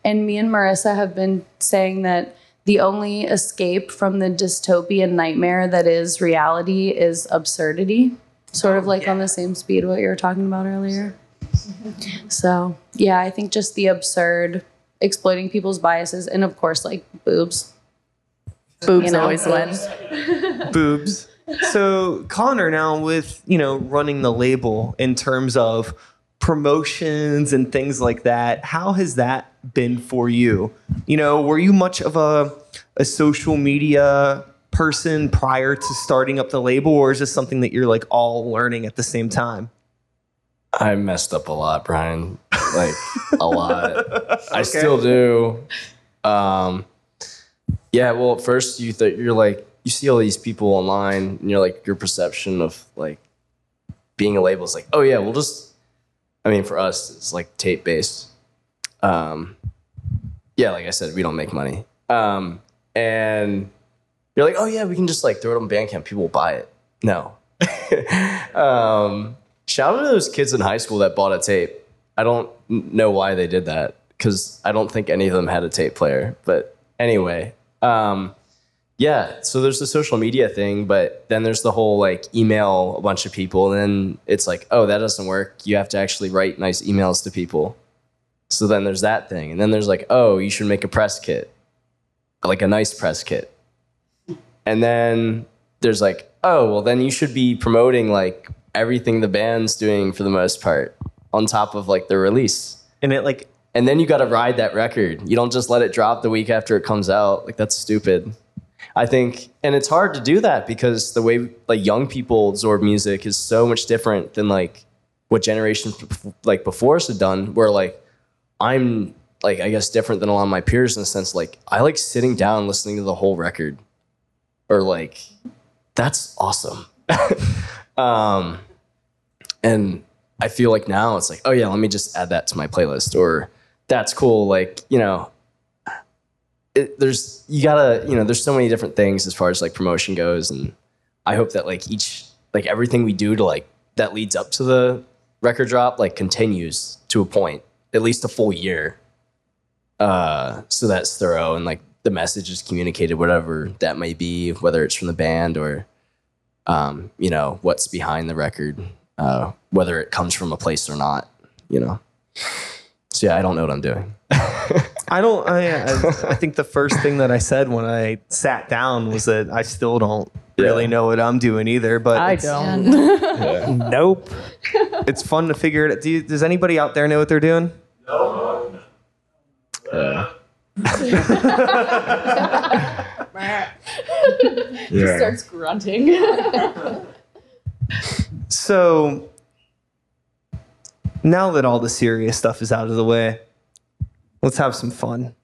And me and Marissa have been saying that the only escape from the dystopian nightmare that is reality is absurdity, sort of oh, like on the same speed what you were talking about earlier. So, yeah, I think just the absurd exploiting people's biases and of course like boobs. Boobs You know, always win. boobs. boobs. So Connor, now with you know running the label in terms of promotions and things like that, how has that been for you? You know, were you much of a a social media person prior to starting up the label, or is this something that you're like all learning at the same time? I messed up a lot, Brian. Like a lot. I still do. Um, yeah. Well, at first you th- you're like you see all these people online, and you're like your perception of like being a label is like, oh yeah, we'll just. I mean, for us, it's like tape based. Um, yeah, like I said, we don't make money. Um, and you're like, oh yeah, we can just like throw it on Bandcamp. People will buy it. No. um, shout out to those kids in high school that bought a tape. I don't know why they did that because I don't think any of them had a tape player. But anyway, um, yeah. So there's the social media thing, but then there's the whole like email a bunch of people, and then it's like, oh, that doesn't work. You have to actually write nice emails to people. So then there's that thing, and then there's like, oh, you should make a press kit, like a nice press kit. And then there's like, oh, well, then you should be promoting like everything the band's doing for the most part on top of like the release. And it like And then you got to ride that record. You don't just let it drop the week after it comes out. Like that's stupid. I think, and it's hard to do that because the way like young people absorb music is so much different than like what generations like before us had done. Where like I'm like I guess different than a lot of my peers in the sense like I like sitting down listening to the whole record, or like that's awesome. um, and I feel like now it's like, oh yeah, let me just add that to my playlist, or that's cool. Like you know, it, there's you gotta you know, there's so many different things as far as like promotion goes, and I hope that like each like everything we do to like that leads up to the record drop like continues to a point, at least a full year. Uh, so that's thorough and like the message is communicated, whatever that may be, whether it's from the band or, um, you know, what's behind the record, uh, whether it comes from a place or not, you know. So yeah, I don't know what I'm doing. I don't. I, I, I think the first thing that I said when I sat down was that I still don't really Yeah. know what I'm doing either. But I don't. Nope. it's fun to figure it. out. Do you, does anybody out there know what they're doing? No. Uh, Starts grunting. So now that all the serious stuff is out of the way, let's have some fun.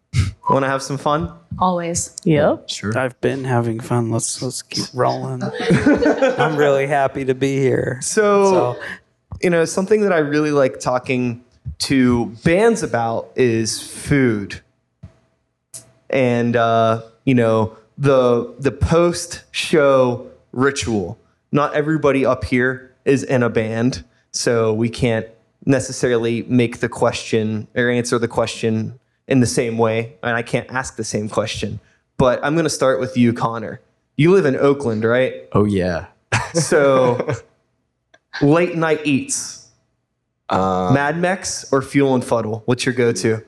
Want to have some fun? Always. Yep. sure. I've been having fun. Let's let's keep rolling. I'm really happy to be here. So, So you know, something that I really like talking to bands about is food. And uh, you know, the the post show ritual. Not everybody up here is in a band, so we can't necessarily make the question or answer the question in the same way, and I can't ask the same question. But I'm going to start with you, Connor. You live in Oakland, right? Oh yeah. So late night eats. Um, Mad Mex or Fuel and Fuddle? What's your go-to?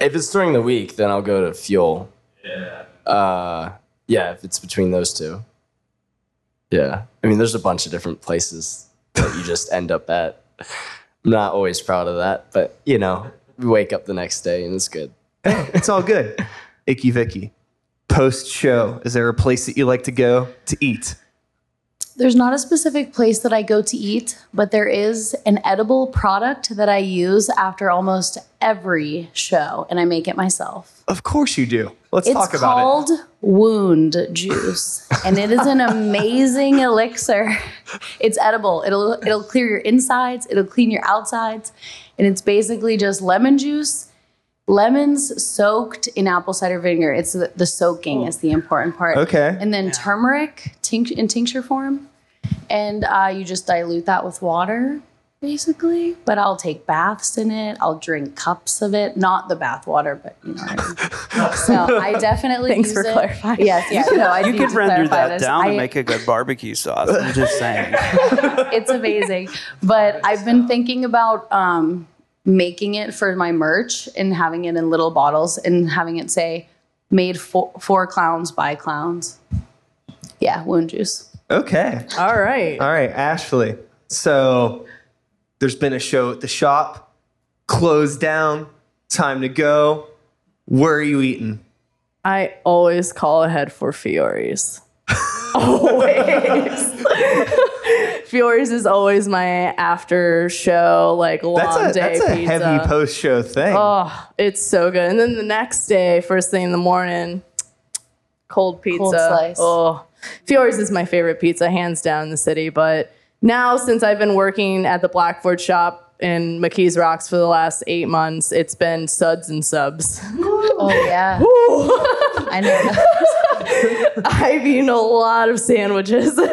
if it's during the week, then I'll go to Fuel. Yeah. Uh, yeah, if it's between those two. Yeah. I mean, there's a bunch of different places that you just end up at. I'm not always proud of that, but you know, we wake up the next day and it's good. It's all good. Icky Vicky. Post show, is there a place that you like to go to eat? There's not a specific place that I go to eat, but there is an edible product that I use after almost every show, and I make it myself. Of course you do. Let's It's talk about it. It's called wound juice, and it is an amazing elixir. It's edible. It'll it'll clear your insides, it'll clean your outsides, and it's basically just lemon juice, lemons soaked in apple cider vinegar. It's the, the soaking is the important part. Okay. And then turmeric tinct- in tincture form, and uh, you just dilute that with water. Basically, but I'll take baths in it. I'll drink cups of it, not the bath water, but you know. What I mean. So I definitely Thanks use for it. clarifying. Yes, yes. No, I you need could to render clarify that this. down I- to make a good barbecue sauce. I'm just saying. it's amazing. But I've been thinking about um, making it for my merch and having it in little bottles and having it say "Made for, for clowns by clowns." Yeah, wound juice. Okay. All right. All right, Ashley. So there's been a show at the shop, closed down, time to go. Where are you eating? I always call ahead for Fiore's. always. Fiore's is always my after show, like long That's a, day that's a pizza. heavy post show thing. Oh, it's so good. And then the next day, first thing in the morning, cold pizza. Cold slice. Oh, Fiore's is my favorite pizza, hands down in the city. But now, since I've been working at the Black Forge shop in McKees Rocks for the last eight months, it's been suds and subs. Oh yeah, I know. I've eaten a lot of sandwiches.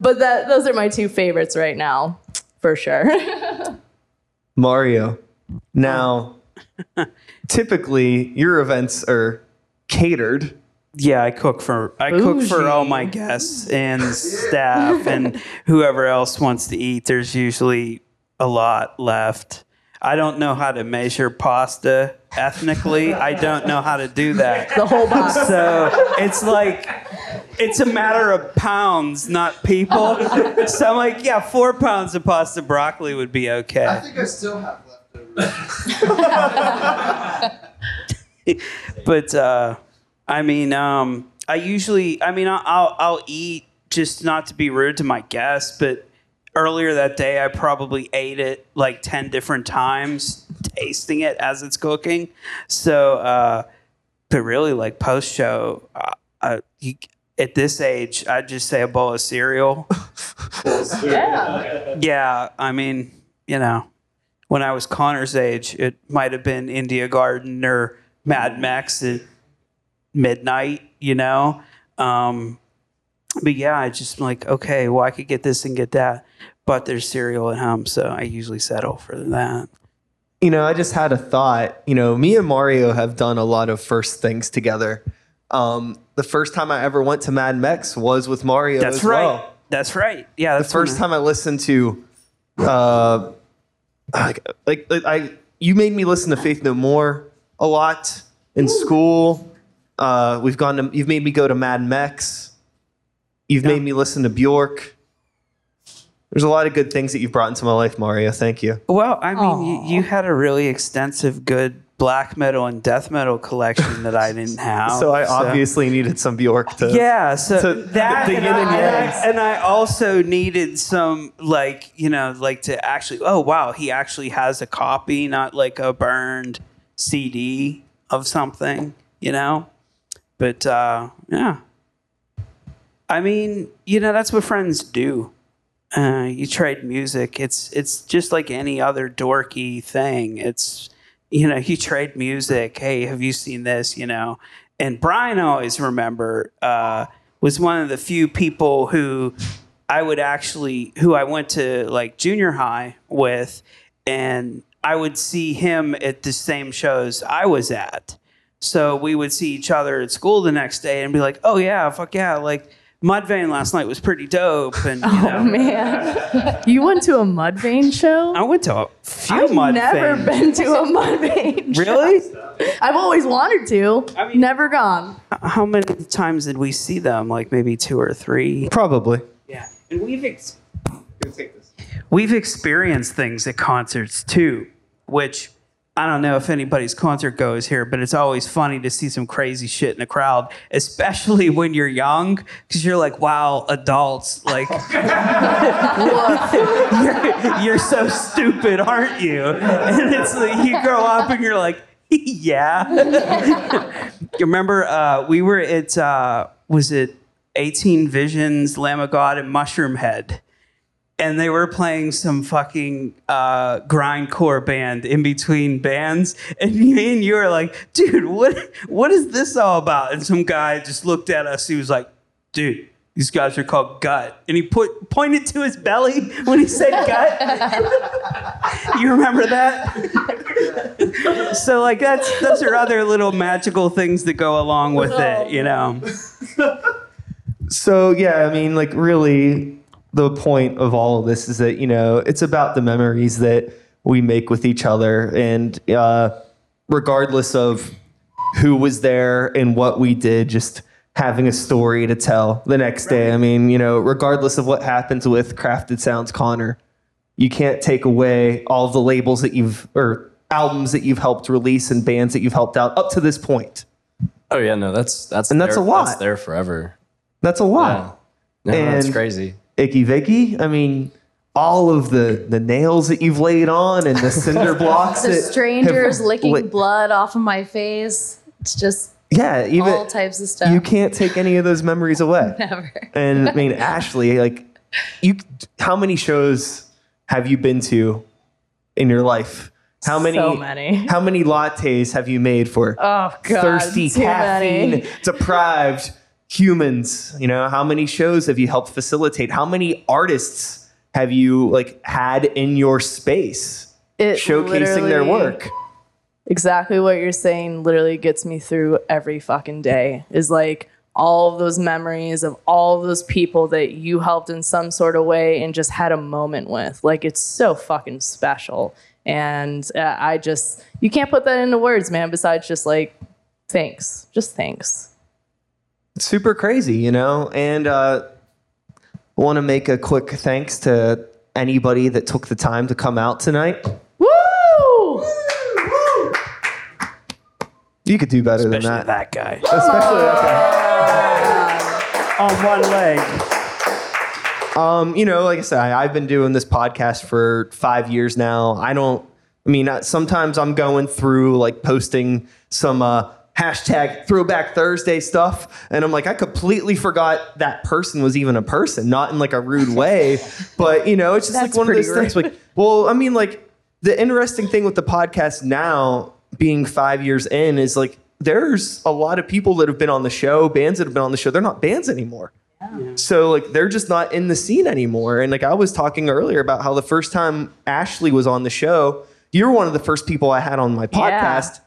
but that those are my two favorites right now, for sure. Mario. Now, typically your events are catered. Yeah, I cook for I cook for all my guests and staff and whoever else wants to eat. There's usually a lot left. I don't know how to measure pasta ethnically. I don't know how to do that. the whole box. So it's like it's a matter of pounds, not people. So I'm like, yeah, four pounds of pasta broccoli would be okay. I think I still have leftovers. but uh, I mean, um, I usually, I mean, I'll, I'll I'll eat just not to be rude to my guests, but earlier that day I probably ate it like ten different times, tasting it as it's cooking. So, uh, but really, like post show, uh, uh, you, at this age, I'd just say a bowl of cereal. yeah. Yeah, I mean, you know, when I was Connor's age, it might have been India Garden or Mad Mex at midnight, you know. Um, but yeah, I just like okay, well I could get this and get that, but there's cereal at home, so I usually settle for that. You know, I just had a thought. You know, me and Mario have done a lot of first things together. Um, the first time I ever went to Mad Mex was with Mario. That's as right. Well. That's right. Yeah, The first I- time I listened to, uh, like, like, like I, you made me listen to Faith No More a lot in school. Uh, we've gone to, you've made me go to Mad Mex. You've Yeah. made me listen to Bjork. There's a lot of good things that you've brought into my life, Mario. Thank you. Well, I mean, you, you had a really extensive, good black metal and death metal collection that I didn't have. So I obviously needed some Bjork to. Yeah, so to- that the and, yin and I, and I also needed some like you know like to actually oh wow he actually has a copy not like a burned CD of something you know but uh, yeah I mean you know that's what friends do uh, you trade music it's it's just like any other dorky thing it's you know you trade music. Hey have you seen this? You know and brian always remember uh, was one of the few people who i would actually who i went to like junior high with and i would see him at the same shows i was at. So we would see each other at school the next day and be like oh yeah fuck yeah like mudvayne last night was pretty dope and you oh, know Oh man, you went to a Mudvayne show? i went to a few I've Mudvayne never been to a Mudvayne. show. really I've always wanted to. I mean- never gone. how many times did we see them? Like maybe two or three. Probably. Yeah, and we've ex- we've experienced things at concerts too, which I don't know if anybody's concert goes here, but it's always funny to see some crazy shit in a crowd, especially when you're young, because you're like, wow, adults, like, you're, you're so stupid, aren't you? And it's like you grow up and you're like, yeah. you remember uh, we were at uh, was it 18 Visions, Lamb of God, and Mushroomhead, and they were playing some fucking uh, grindcore band in between bands, and me and you were like, dude, what what is this all about? And some guy just looked at us. He was like, dude. These guys are called Gut, and he put pointed to his belly when he said Gut. you remember that? so like that's those are other little magical things that go along with it, you know. So yeah, I mean, like really, the point of all of this is that you know it's about the memories that we make with each other, and uh, regardless of who was there and what we did, just having a story to tell the next day. I mean, you know, regardless of what happens with Crafted Sounds Connor, you can't take away all the labels that you've or albums that you've helped release and bands that you've helped out up to this point. Oh yeah, no, that's that's And that's a lot. That's there forever. That's a Yeah. lot. No, that's crazy. Icky Vicky. I mean, all of the the nails that you've laid on and the cinder blocks. The that strangers licking li- blood off of my face. It's just Yeah, even all types of stuff. you can't take any of those memories away. Never. And I mean, Ashley, like, you, how many shows have you been to in your life? How many? So many. How many lattes have you made for Oh god, thirsty, caffeine many. deprived humans? You know, how many shows have you helped facilitate? How many artists have you like had in your space It showcasing their work? exactly what you're saying literally gets me through every fucking day is like all of those memories of all of those people that you helped in some sort of way and just had a moment with like it's so fucking special and uh, i just you can't put that into words man besides just like thanks just thanks super crazy, you know. And uh, I want to make a quick thanks to anybody that took the time to come out tonight. woo You could do better than that. that guy Especially that on one leg. Um, you know, like I said, I, I've been doing this podcast for five years now. I don't. I mean, uh, sometimes I'm going through like posting some uh, hashtag Throwback Thursday stuff, and I'm like, I completely forgot that person was even a person, not in like a rude way, but you know, it's just That's like one of those things. Like, well, I mean, like the interesting thing with the podcast now being five years in is like there's a lot of people that have been on the show, bands that have been on the show. They're not bands anymore. So like they're just not in the scene anymore. And like I was talking earlier about how the first time Ashley was on the show, you were one of the first people I had on my podcast.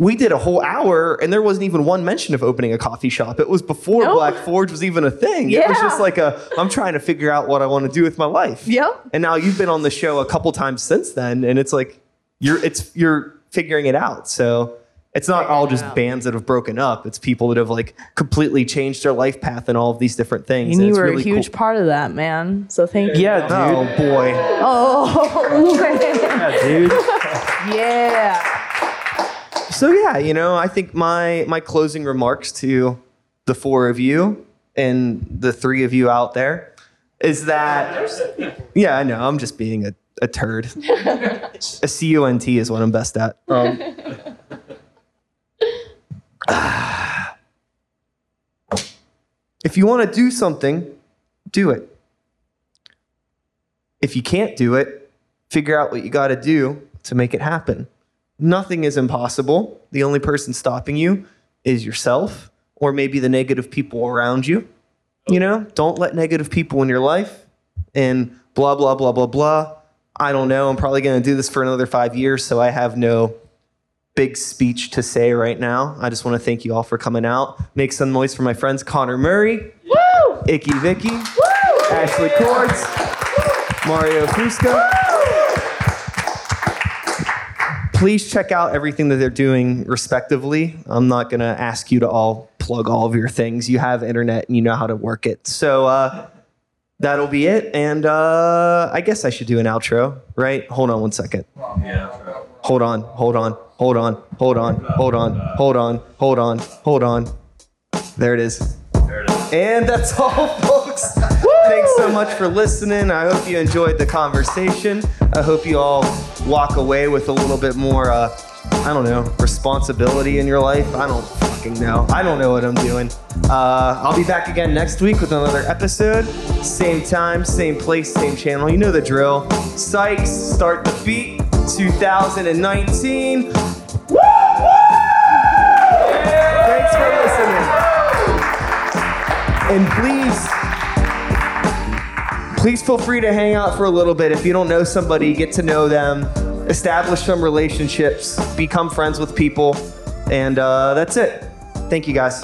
We did a whole hour and there wasn't even one mention of opening a coffee shop. It was before Nope. Black Forge was even a thing. Yeah. It was just like a I'm trying to figure out what I want to do with my life. Yeah. And now you've been on the show a couple times since then and it's like you're it's you're figuring it out. So it's not all just bands that have broken up. It's people that have like completely changed their life path and all of these different things. And you it's were really a huge cool. part of that, man. So thank you. Yeah, oh, dude. Oh boy. Oh, Yeah, dude. yeah. So yeah, you know, I think my my closing remarks to the four of you and the three of you out there is that yeah, I know I'm just being a, a turd. a cunt is what I'm best at. Um, if you want to do something, do it. If you can't do it, figure out what you got to do to make it happen. Nothing is impossible. The only person stopping you is yourself or maybe the negative people around you. You know, don't let negative people in your life and blah, blah, blah, blah, blah. I don't know. I'm probably going to do this for another five years, so I have no big speech to say right now. I just want to thank you all for coming out. Make some noise for my friends Connor Murray, Icky Vicky, Ashley Cortes, Mario Fusca. Please check out everything that they're doing respectively. I'm not going to ask you to all plug all of your things. You have internet and you know how to work it. So uh, that'll be it. And uh, I guess I should do an outro, right? Hold on one second. Hold on, hold on, hold on, hold on, hold on, hold on, hold on, hold on. There it is. And that's all, folks. Thanks so much for listening. I hope you enjoyed the conversation. I hope you all walk away with a little bit more, uh, I don't know, responsibility in your life. I don't fucking know. I don't know what I'm doing. Uh, I'll be back again next week with another episode. Same time, same place, same channel. You know the drill. Sykes, start the beat. 2019. Thanks for listening. And please, please feel free to hang out for a little bit. If you don't know somebody, get to know them, establish some relationships, become friends with people, and uh, that's it. Thank you guys.